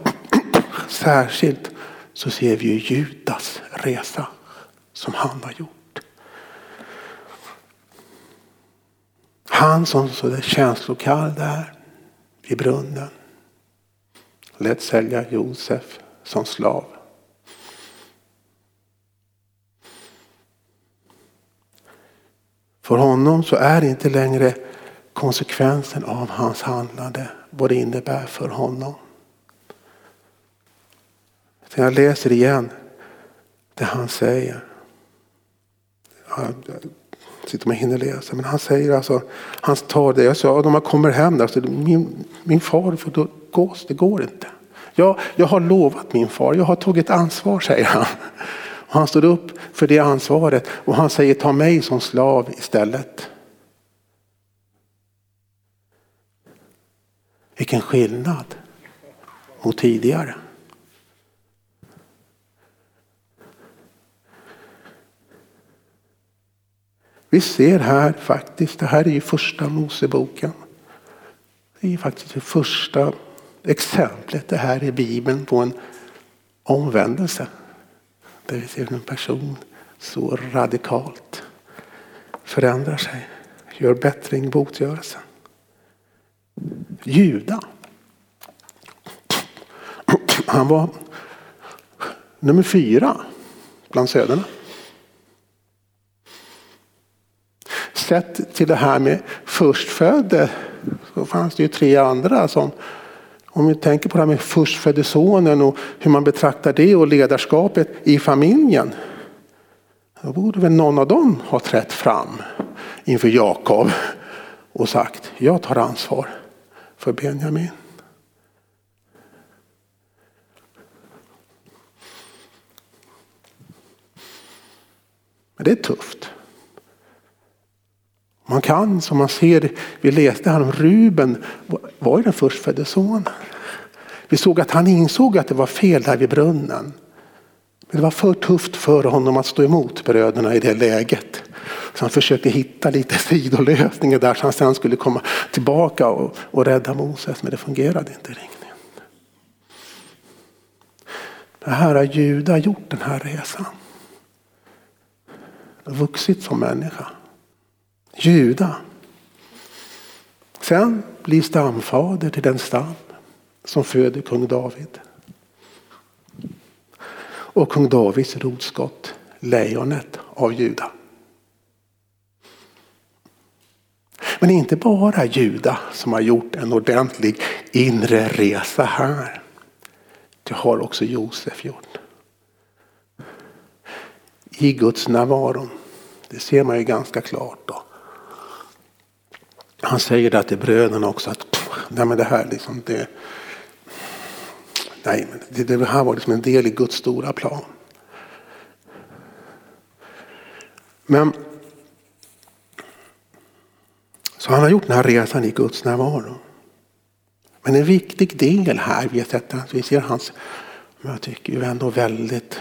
särskilt så ser vi ju Judas resa som han har gjort. Han som så där känslokall där vid brunnen lät sälja Josef som slav. För honom så är inte längre konsekvensen av hans handlande vad det innebär för honom. Så jag läser igen det han säger. Jag sitter man hinner läsa. Men han säger alltså, han tar det. Jag sa, när man kommer hem, alltså, min, min far får gås, det går inte. Jag, jag har lovat min far, jag har tagit ansvar säger han. Och han står upp för det ansvaret och han säger ta mig som slav istället. Vilken skillnad mot tidigare. Vi ser här faktiskt, det här är ju första Moseboken. Det är faktiskt det första exemplet det här i Bibeln på en omvändelse. Där vi ser hur en person så radikalt förändrar sig, gör bättring, botgörelse. Juda. Han var nummer fyra bland söderna. Sett till det här med förstfödde så fanns det ju tre andra som om vi tänker på det här med förstfödde sonen och hur man betraktar det och ledarskapet i familjen. Då borde väl någon av dem ha trätt fram inför Jakob och sagt jag tar ansvar för Benjamin. Men det är tufft. Man kan, som man ser, vi läste här om Ruben, var ju den förstfödde sonen. Vi såg att han insåg att det var fel där vid brunnen. Men det var för tufft för honom att stå emot bröderna i det läget. Så han försökte hitta lite sidolösningar där så han sen skulle komma tillbaka och, och rädda Moses. Men det fungerade inte riktigt. Det här har Juda gjort den här resan. vuxit som människa. Juda. Sen blir stamfader till den stam som föder kung David. Och kung Davids rotskott, lejonet av Juda. Men det är inte bara Juda som har gjort en ordentlig inre resa här. Det har också Josef gjort. I Guds närvaro. Det ser man ju ganska klart. Då. Han säger det till bröderna också att nej men det här liksom det, nej, men det, det här var liksom en del i Guds stora plan. Men så han har gjort den här resan i Guds närvaro. Men en viktig del här, vi, sett, vi ser hans, jag tycker ju ändå väldigt,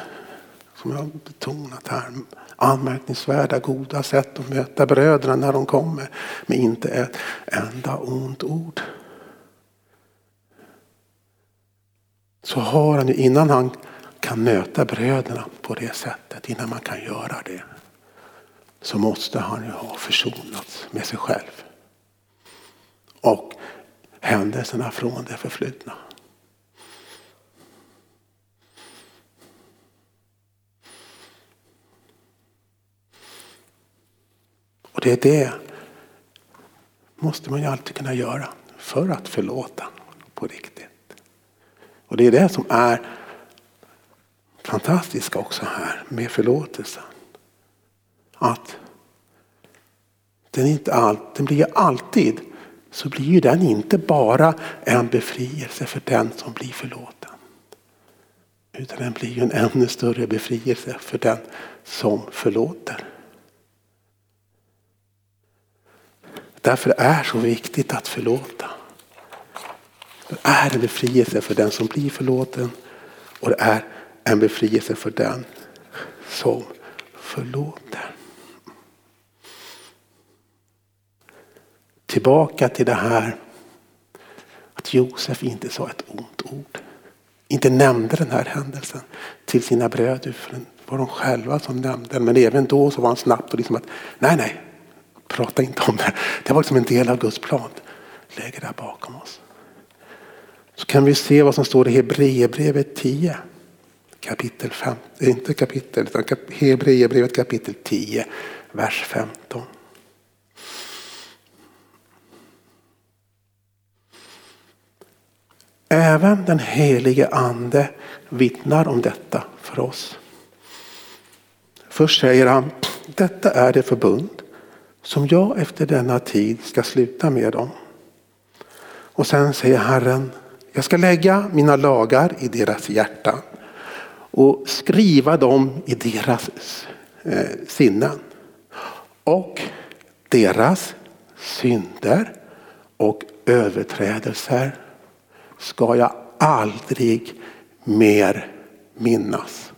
som jag har betonat här, anmärkningsvärda goda sätt att möta bröderna när de kommer med inte ett enda ont ord. Så har han ju innan han kan möta bröderna på det sättet, innan man kan göra det, så måste han ju ha försonats med sig själv. Och händelserna från det förflutna. Det är det måste man ju alltid kunna göra för att förlåta på riktigt. Och det är det som är fantastiska också här med förlåtelsen. Att den, inte all, den blir alltid så blir ju den inte bara en befrielse för den som blir förlåten. Utan den blir ju en ännu större befrielse för den som förlåter. Därför är det så viktigt att förlåta. Det är en befrielse för den som blir förlåten och det är en befrielse för den som förlåter. Tillbaka till det här att Josef inte sa ett ont ord. Inte nämnde den här händelsen till sina bröder. För det var de själva som nämnde den. Men även då så var han snabbt och liksom att nej, nej, prata inte om det. Det var liksom en del av Guds plan. Lägg det där bakom oss. Så kan vi se vad som står i Hebreerbrevet 10. Kapitel 5, eh, inte kapitel, utan Hebreerbrevet kapitel 10, vers 15. Även den helige ande vittnar om detta för oss. Först säger han, detta är det förbund som jag efter denna tid ska sluta med dem. Och sen säger Herren, jag ska lägga mina lagar i deras hjärta och skriva dem i deras eh, sinnen. Och deras synder och överträdelser ska jag aldrig mer minnas.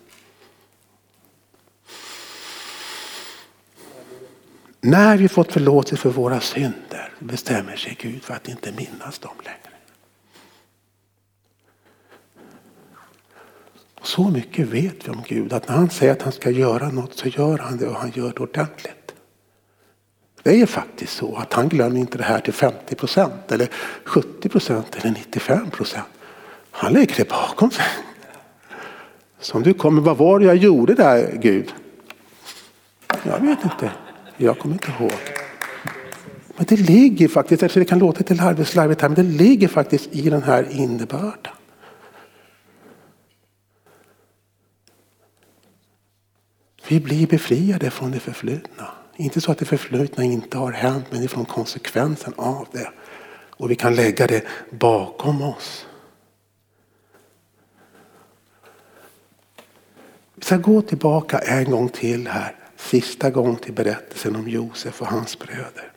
När vi fått förlåtelse för våra synder bestämmer sig Gud för att inte minnas dem längre. Så mycket vet vi om Gud att när han säger att han ska göra något så gör han det och han gör det ordentligt. Det är faktiskt så att han glömmer inte det här till 50 procent eller 70 procent eller 95 procent. Han lägger det bakom sig. Så om du kommer, vad var det jag gjorde där Gud? Jag vet inte. Jag kommer inte ihåg. Men det ligger faktiskt, det kan låta lite larvigt här, men det ligger faktiskt i den här innebörden. Vi blir befriade från det förflutna. Inte så att det förflutna inte har hänt, men ifrån konsekvensen av det. Och vi kan lägga det bakom oss. Vi ska gå tillbaka en gång till här. Sista gång till berättelsen om Josef och hans bröder.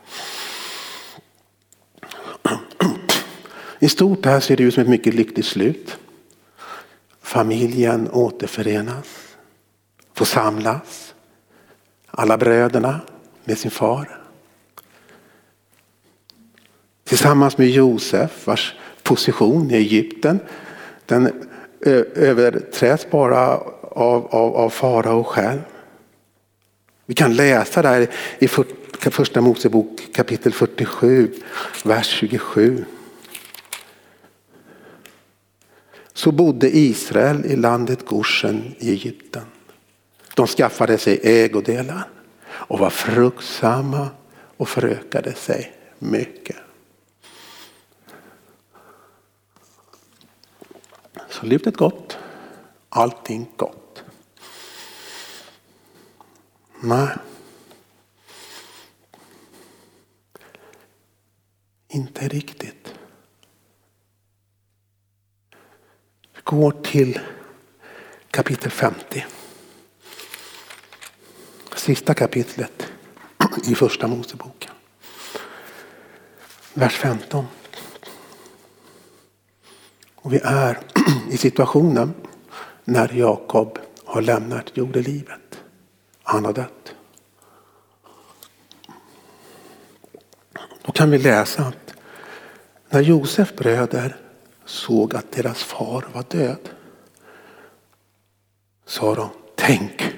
I stort här ser det ut som ett mycket lyckligt slut. Familjen återförenas får samlas. Alla bröderna med sin far. Tillsammans med Josef vars position i Egypten den överträds bara av, av, av farao själv. Vi kan läsa där i första Mosebok kapitel 47, vers 27. Så bodde Israel i landet Goshen i Egypten. De skaffade sig ägodelar och var fruktsamma och förökade sig mycket. Så livet gott, allting gott. Nej. Inte riktigt. Vi går till kapitel 50. Sista kapitlet i första Moseboken. Vers 15. Och vi är i situationen när Jakob har lämnat jordelivet. Han har dött. Då kan vi läsa att när Josef bröder såg att deras far var död sa de, tänk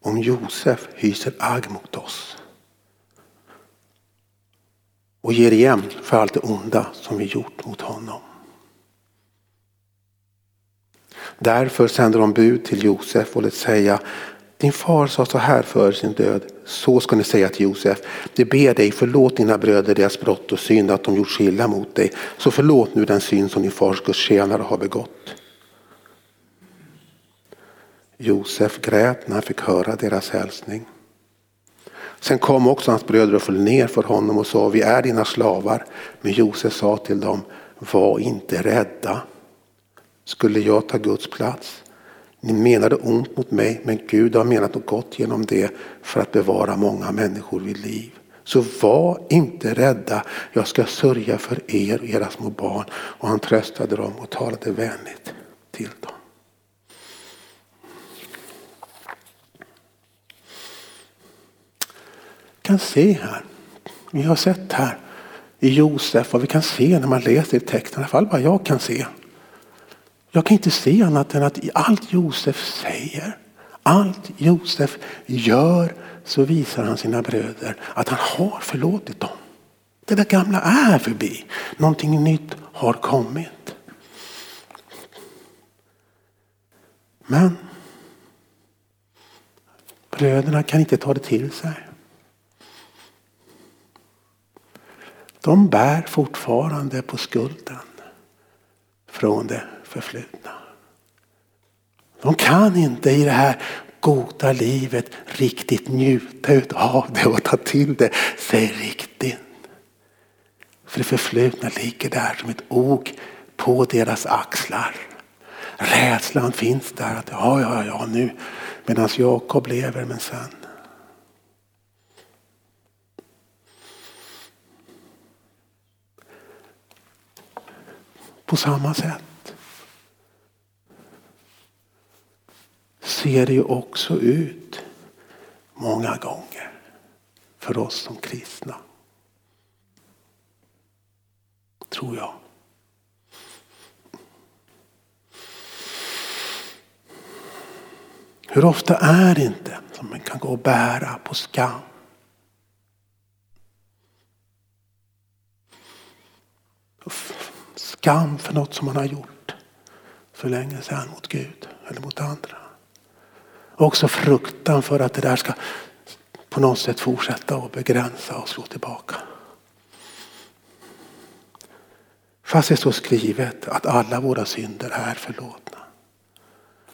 om Josef hyser agg mot oss och ger igen för allt det onda som vi gjort mot honom. Därför sände de bud till Josef och lät säga din far sa så här för sin död. Så ska ni säga till Josef. De ber dig förlåt dina bröder deras brott och synd att de gjort sig illa mot dig. Så förlåt nu den synd som din fars gudstjänare har begått. Josef grät när han fick höra deras hälsning. Sen kom också hans bröder och föll ner för honom och sa vi är dina slavar. Men Josef sa till dem var inte rädda. Skulle jag ta Guds plats? Ni menade ont mot mig men Gud har menat något gott genom det för att bevara många människor vid liv. Så var inte rädda, jag ska sörja för er och era små barn. Och han tröstade dem och talade vänligt till dem. Vi kan se här, vi har sett här i Josef vad vi kan se när man läser i texten, i alla fall vad jag kan se. Jag kan inte se annat än att i allt Josef säger, allt Josef gör så visar han sina bröder att han har förlåtit dem. Det där gamla är förbi. Någonting nytt har kommit. Men bröderna kan inte ta det till sig. De bär fortfarande på skulden från det förflutna. De kan inte i det här goda livet riktigt njuta av det och ta till det sig riktigt. För det förflutna ligger där som ett ok på deras axlar. Rädslan finns där att ja, ja, ja nu medan Jakob lever men sen. På samma sätt ser det ju också ut många gånger för oss som kristna. Tror jag. Hur ofta är det inte som man kan gå och bära på skam? Skam för något som man har gjort för länge sedan mot Gud eller mot andra. Också fruktan för att det där ska på något sätt fortsätta att begränsa och slå tillbaka. Fast det står skrivet att alla våra synder är förlåtna.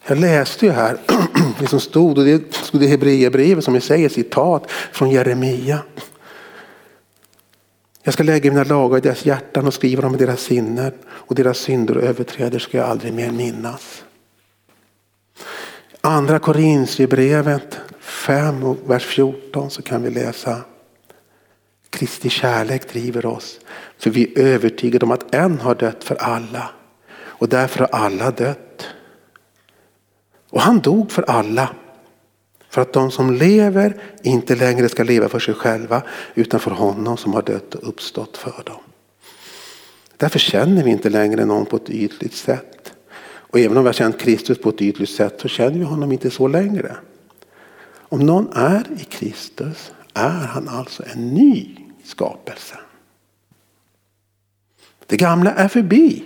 Jag läste ju här det som stod, och det stod i Hebreerbrevet som vi säger citat från Jeremia. Jag ska lägga mina lagar i deras hjärtan och skriva dem i deras sinnen och deras synder och överträdelser ska jag aldrig mer minnas. Andra Korinthierbrevet 5 och vers 14 så kan vi läsa Kristi kärlek driver oss. För vi är övertygade om att en har dött för alla och därför har alla dött. Och han dog för alla. För att de som lever inte längre ska leva för sig själva utan för honom som har dött och uppstått för dem. Därför känner vi inte längre någon på ett ytligt sätt. Och även om vi har känt Kristus på ett ytligt sätt så känner vi honom inte så längre. Om någon är i Kristus är han alltså en ny skapelse. Det gamla är förbi.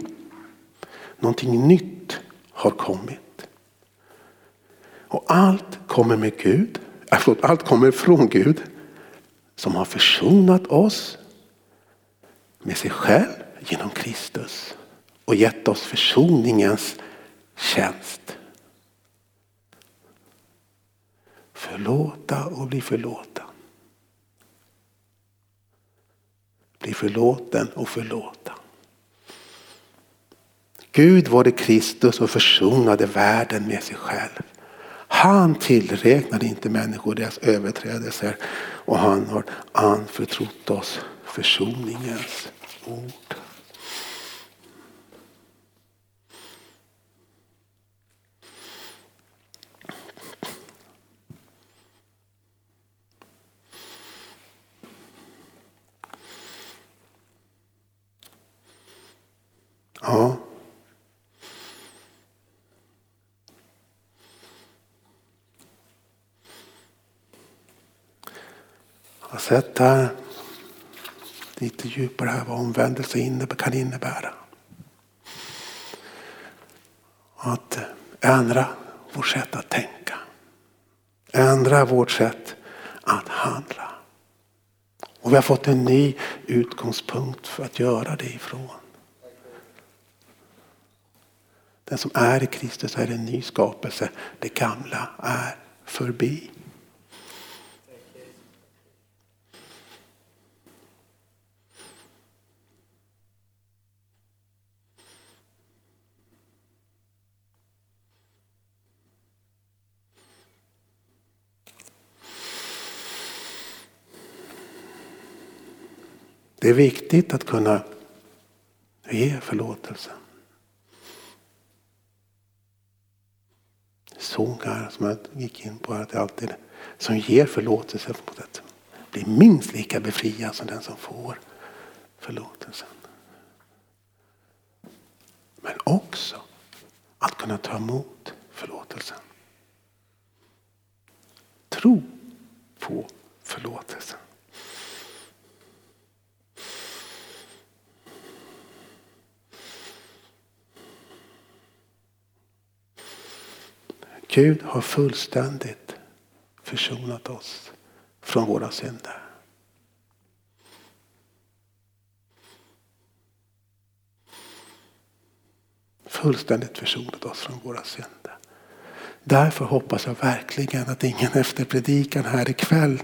Någonting nytt har kommit. Och allt kommer med Gud, äh, förlåt, allt kommer från Gud som har försonat oss med sig själv genom Kristus och gett oss försoningens tjänst. Förlåta och bli förlåten. Bli förlåten och förlåta. Gud var det Kristus och försonade världen med sig själv. Han tillräknade inte människor deras överträdelser och han har anförtrott oss försoningens ord. Ja. Jag har sett här lite djupare här vad omvändelse kan innebära. Att ändra vårt sätt att tänka. Ändra vårt sätt att handla. Och vi har fått en ny utgångspunkt för att göra det ifrån. Den som är i Kristus är en ny skapelse. Det gamla är förbi. Det är viktigt att kunna ge förlåtelse. Sågar som jag gick in på att det alltid som ger förlåtelse på det blir minst lika befriad som den som får förlåtelsen. Men också att kunna ta emot förlåtelsen. Tro på förlåtelsen. Gud har fullständigt försonat oss från våra synder. Fullständigt försonat oss från våra synder. Därför hoppas jag verkligen att ingen efter predikan här ikväll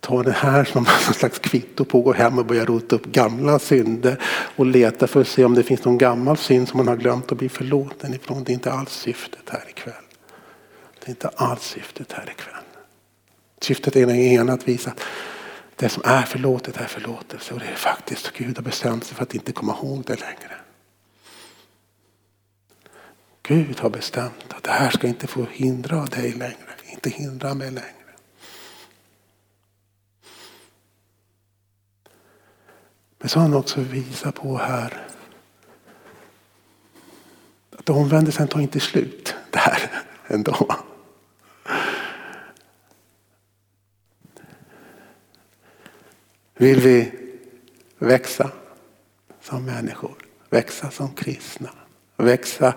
tar det här som någon slags kvitto på att gå hem och börja rota upp gamla synder och leta för att se om det finns någon gammal synd som man har glömt att bli förlåten ifrån. Det är inte alls syftet här ikväll. Är inte alls syftet här ikväll. Syftet är ena att visa att det som är förlåtet är förlåtelse och det är faktiskt Gud har bestämt sig för att inte komma ihåg det längre. Gud har bestämt att det här ska inte få hindra dig längre, inte hindra mig längre. Men så har han också visat på här att omvändelsen tar inte slut där ändå. Vill vi växa som människor, växa som kristna, växa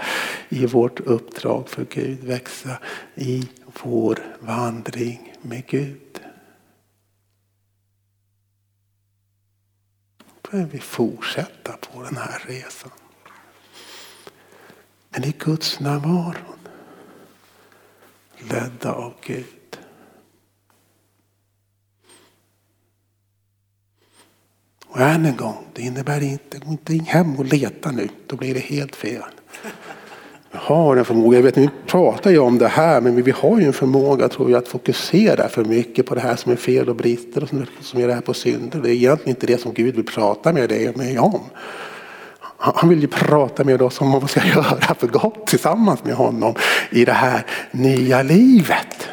i vårt uppdrag för Gud, växa i vår vandring med Gud. Då behöver vi fortsätta på den här resan. Men i Guds närvaron, ledda av Gud. Och än en gång, det innebär inte, gå inte hem och leta nu, då blir det helt fel. Vi har en förmåga, jag vet nu pratar jag om det här, men vi har ju en förmåga tror jag att fokusera för mycket på det här som är fel och brister och som är det här på synder. Det är egentligen inte det som Gud vill prata med dig och mig om. Han vill ju prata med oss om vad vi ska göra för gott tillsammans med honom i det här nya livet.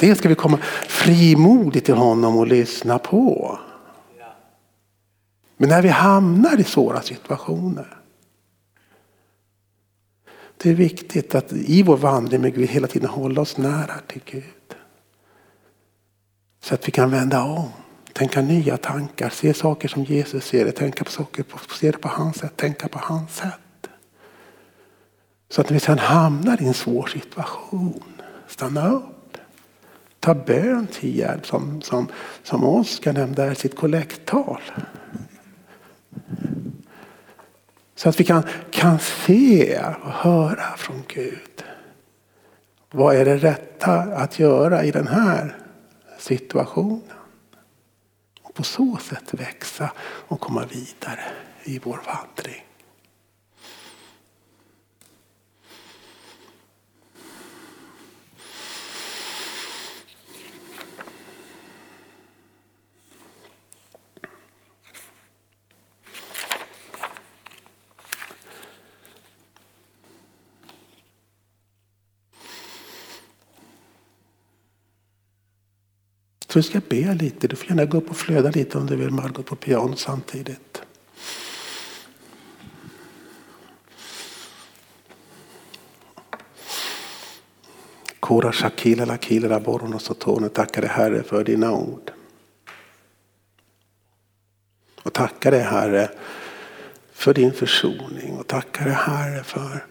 Det ska vi komma frimodigt till honom och lyssna på. Men när vi hamnar i svåra situationer. Det är viktigt att i vår vandring med Gud hela tiden hålla oss nära till Gud. Så att vi kan vända om, tänka nya tankar, se saker som Jesus ser det, tänka på saker, se det på hans sätt, tänka på hans sätt. Så att när vi sedan hamnar i en svår situation, stanna upp. Ta bön till hjälp som, som, som Oskar nämnde i sitt kollekttal. Så att vi kan, kan se och höra från Gud. Vad är det rätta att göra i den här situationen? Och på så sätt växa och komma vidare i vår vandring. Så vi ska be lite. Du får gärna gå upp och flöda lite om du vill Margot på piano samtidigt. Kora shakila lakila raboron och sotone. Tackar dig Herre för dina ord. Och tackar dig Herre för din försoning och tackar dig Herre för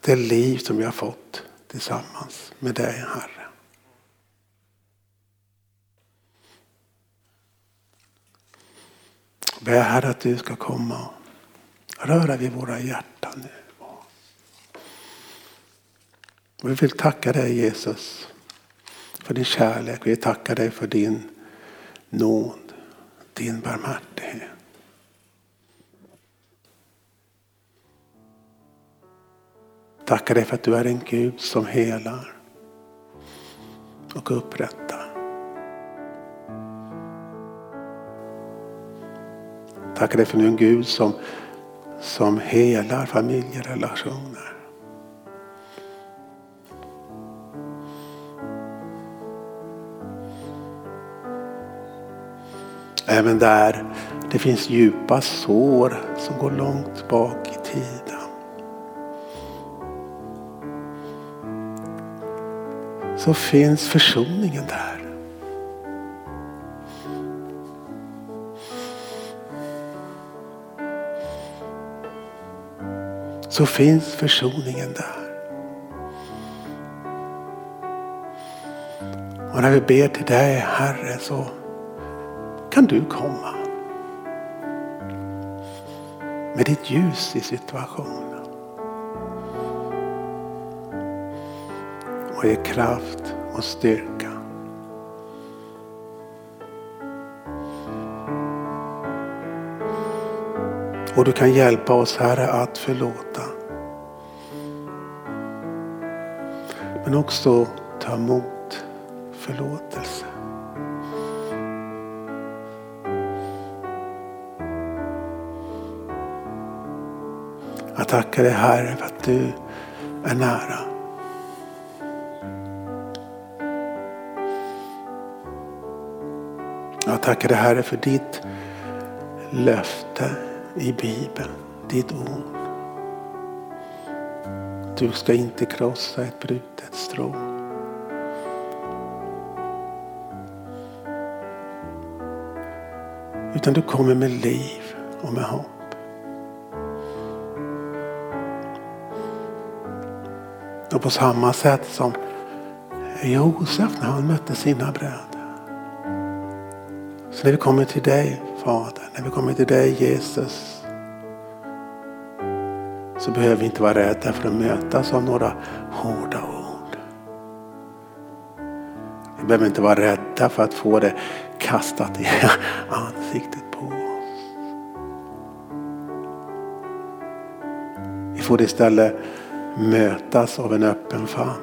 det liv som vi har fått tillsammans med dig Herre. Ber Herre att du ska komma och röra vid våra hjärtan nu. Och vi vill tacka dig Jesus för din kärlek. Vi tackar dig för din nåd, din barmhärtighet. Tackar dig för att du är en Gud som helar och upprättar. Tackar dig för en Gud som, som helar familjerelationer. Även där det finns djupa sår som går långt bak i tiden. Så finns försoningen där. Så finns försoningen där. Och när vi ber till dig Herre så kan du komma med ditt ljus i situationen. Och ge kraft och styrka. Och du kan hjälpa oss Herre att förlåta. Men också ta emot förlåtelse. Jag tackar dig Herre för att du är nära. Jag tackar dig Herre för ditt löfte i Bibeln, ditt ord. Du ska inte krossa ett brud strå. Utan du kommer med liv och med hopp. Och på samma sätt som Josef när han mötte sina bröder. Så när vi kommer till dig Fader, när vi kommer till dig Jesus så behöver vi inte vara rädda för att mötas av några hårda vi behöver inte vara rädda för att få det kastat i ansiktet på oss. Vi får istället mötas av en öppen famn.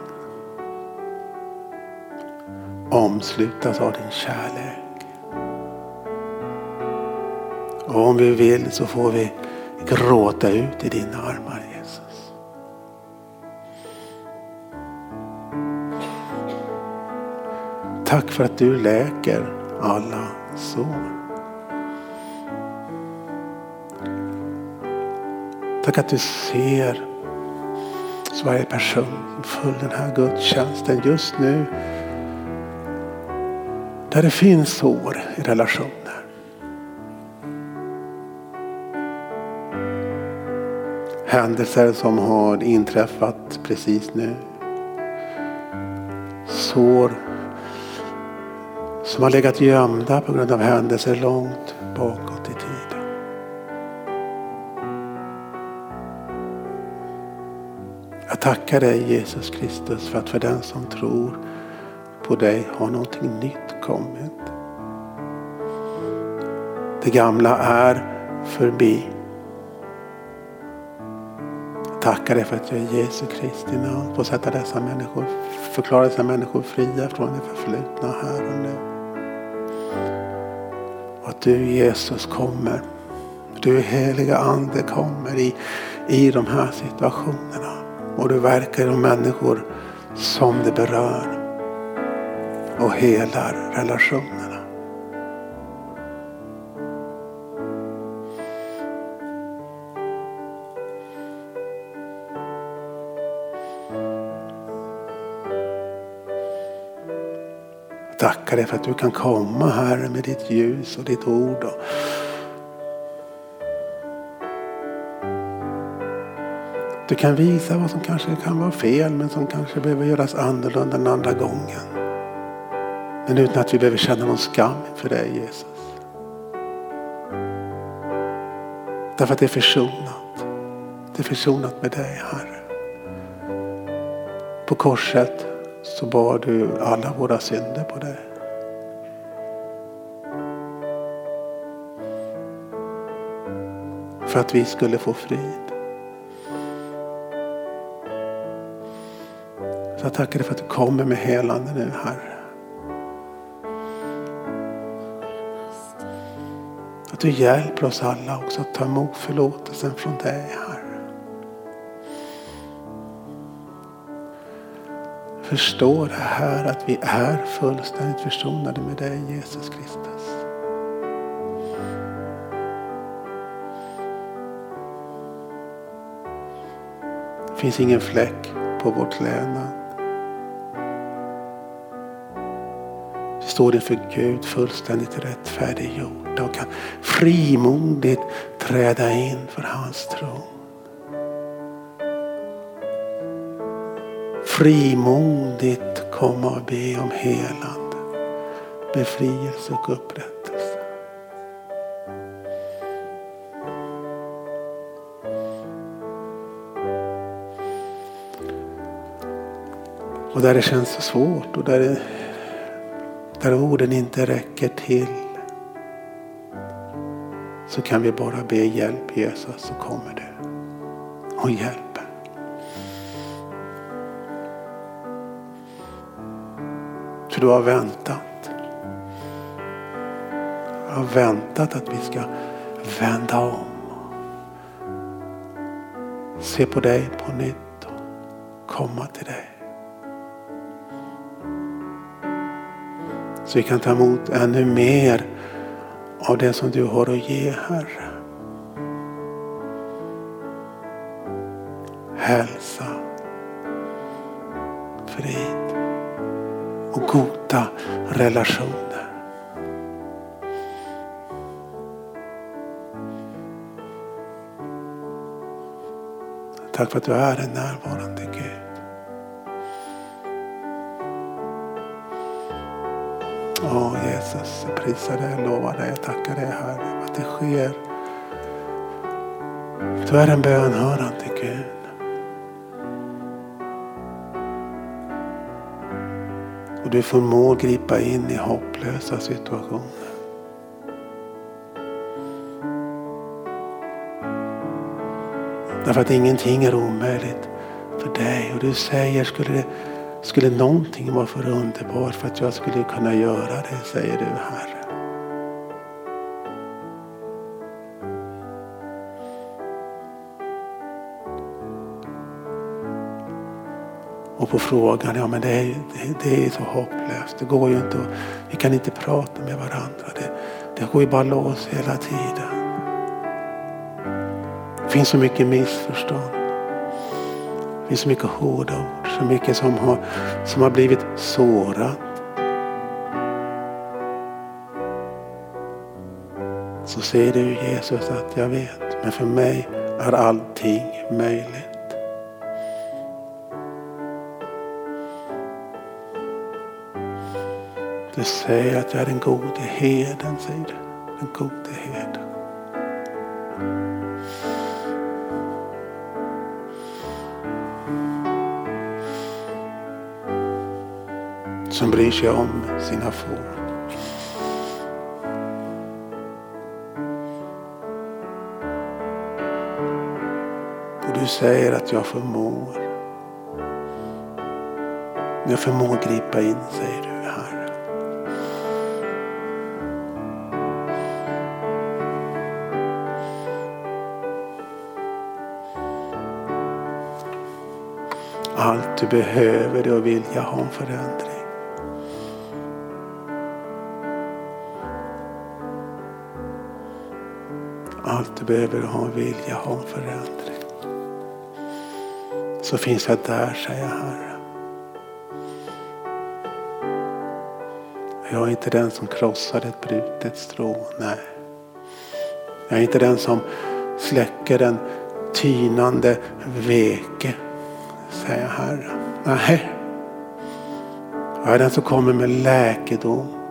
Omslutas av din kärlek. Och om vi vill så får vi gråta ut i dina armar Tack för att du läker alla sår. Tack att du ser så varje person full följer den här gudstjänsten just nu Där det finns sår i relationer. Händelser som har inträffat precis nu. Sår som har legat gömda på grund av händelser långt bakåt i tiden. Jag tackar dig Jesus Kristus för att för den som tror på dig har någonting nytt kommit. Det gamla är förbi. Jag tackar dig för att jag i Jesu Kristi namn får sätta dessa människor, förklara dessa människor fria från det förflutna här och nu. Du Jesus kommer. Du heliga ande kommer i, i de här situationerna. Och du verkar i de människor som det berör. Och helar relationer. Tackar dig för att du kan komma här med ditt ljus och ditt ord. Du kan visa vad som kanske kan vara fel men som kanske behöver göras annorlunda den andra gången. Men utan att vi behöver känna någon skam för dig Jesus. Därför att det är försonat. Det är försonat med dig Herre. På korset så bar du alla våra synder på dig. För att vi skulle få frid. Så jag tackar dig för att du kommer med helande nu Herre. Att du hjälper oss alla också att ta emot förlåtelsen från dig Herre. förstår det här att vi är fullständigt försonade med dig Jesus Kristus. Finns ingen fläck på vår klädnad. Vi står inför Gud fullständigt rättfärdiggjorda och kan frimodigt träda in för hans tron. frimodigt komma och be om helande, befrielse och upprättelse. Där det känns svårt och där, det, där orden inte räcker till så kan vi bara be hjälp Jesus så kommer du och hjälper. För du har väntat. Du har väntat att vi ska vända om. Se på dig på nytt och komma till dig. Så vi kan ta emot ännu mer av det som du har att ge Herre. Hälsa, frid och goda relationer. Tack för att du är en närvarande Gud. Jesus, jag prisar dig, jag lovar dig, jag tackar dig Herre att det sker. Du är en bönhörande Gud. Och du förmår gripa in i hopplösa situationer. Därför att ingenting är omöjligt för dig. Och du säger, skulle, det, skulle någonting vara för underbart för att jag skulle kunna göra det, säger du Herre. Och på frågan, ja men det är, det, det är så hopplöst. Det går ju inte att, vi kan inte prata med varandra. Det, det går ju bara lås hela tiden. Det finns så mycket missförstånd. Det finns så mycket hårda ord så mycket som har, som har blivit sårat. Så säger du Jesus att jag vet, men för mig är allting möjligt. Du säger att jag är den gode herden, säger du. Den gode herden. Som bryr sig om sina får. Och du säger att jag förmår. Jag förmår gripa in, säger du. Allt du behöver är att vilja ha en förändring. Du behöver ha en vilja, ha en förändring. Så finns jag där, säger Herren. Jag är inte den som krossar ett brutet strå, nej. Jag är inte den som släcker en tynande veke säger Herren. Nej. Jag är den som kommer med läkedom.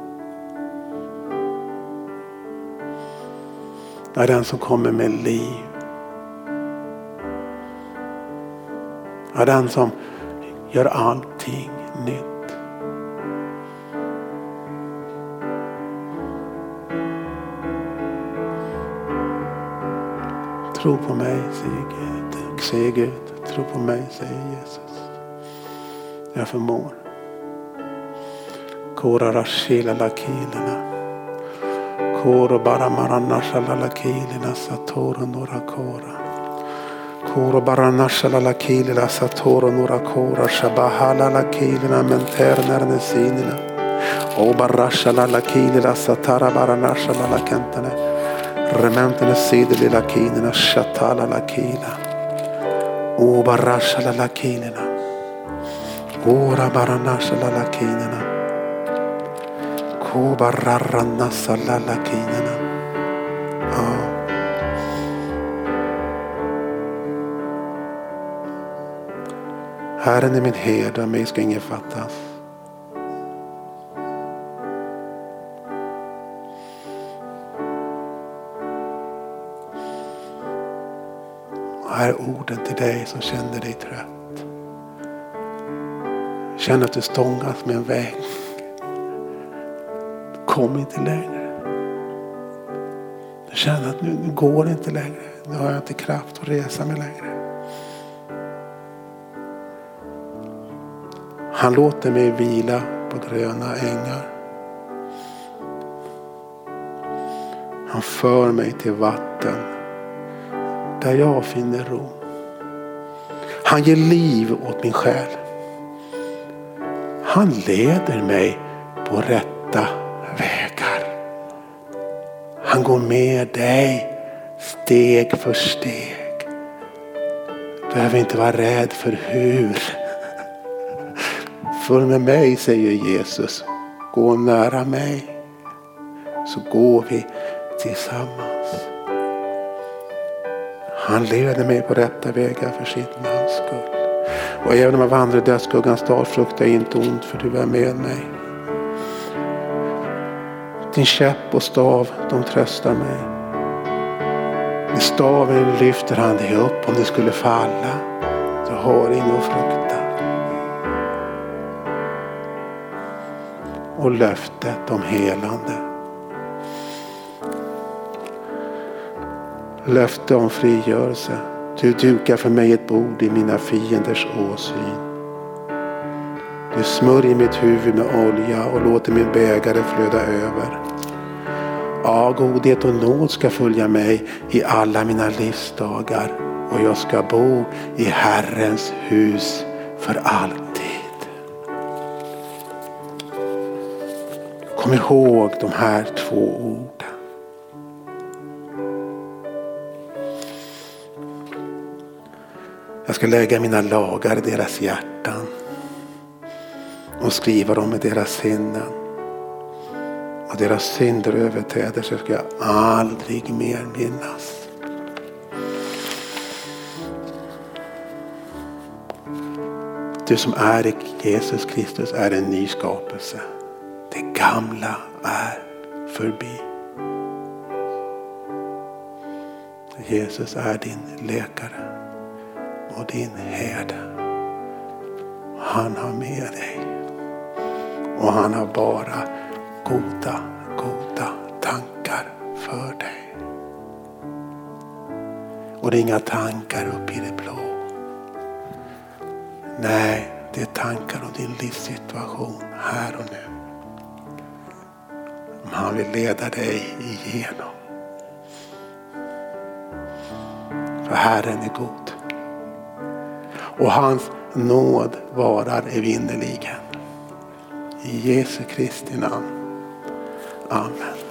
Det är den som kommer med liv. Det är den som gör allting nytt. Tro på mig, säger Gud. Säger Gud. Tro på mig, säger Jesus. Jag förmår. Kora rashila lakilena. Koro bara maranashala lakilena satoro nora kora. Koro bara nashala lakilena satoro nora kora. Shabahala lakilena menterner nesinina. O barashala lakilena satara bara nashala lakentene. Rementene sideli lakinena shatala lakina. O barashala. Ora baranashala lakinena. Ko. Ja. Herren är min herde, mig ska ingen fattas. här är orden till dig som känner dig trött. Känner att du stångas med en vägg. Kom inte längre. Du känner att nu, nu går det inte längre. Nu har jag inte kraft att resa mig längre. Han låter mig vila på gröna ängar. Han för mig till vatten där jag finner ro. Han ger liv åt min själ. Han leder mig på rätt Han går med dig steg för steg. Du behöver inte vara rädd för hur. Följ med mig säger Jesus. Gå nära mig så går vi tillsammans. Han leder mig på rätta vägar för sitt namns skull. Och även om jag vandrar i dödsskuggans dal fruktar jag inte ont för du är med mig. Din käpp och stav, de tröstar mig. Med staven lyfter han dig upp om du skulle falla. Du har ingen att frukta. Och löftet om helande. löfte om frigörelse. Du dukar för mig ett bord i mina fienders åsyn. Du smörjer mitt huvud med olja och låter min bägare flöda över. Ja, godhet och nåd ska följa mig i alla mina livsdagar och jag ska bo i Herrens hus för alltid. Kom ihåg de här två orden. Jag ska lägga mina lagar i deras hjärtan och skriva dem i deras sinnen. och deras synder och överträdelser ska jag aldrig mer minnas. Du som är i Jesus Kristus är en ny skapelse. Det gamla är förbi. Jesus är din läkare och din herde. Han har med dig. Och han har bara goda, goda tankar för dig. Och det är inga tankar upp i det blå. Nej, det är tankar om din livssituation här och nu. Han vill leda dig igenom. För Herren är god. Och hans nåd varar evinnerligen. I Jesu Kristi namn. Amen.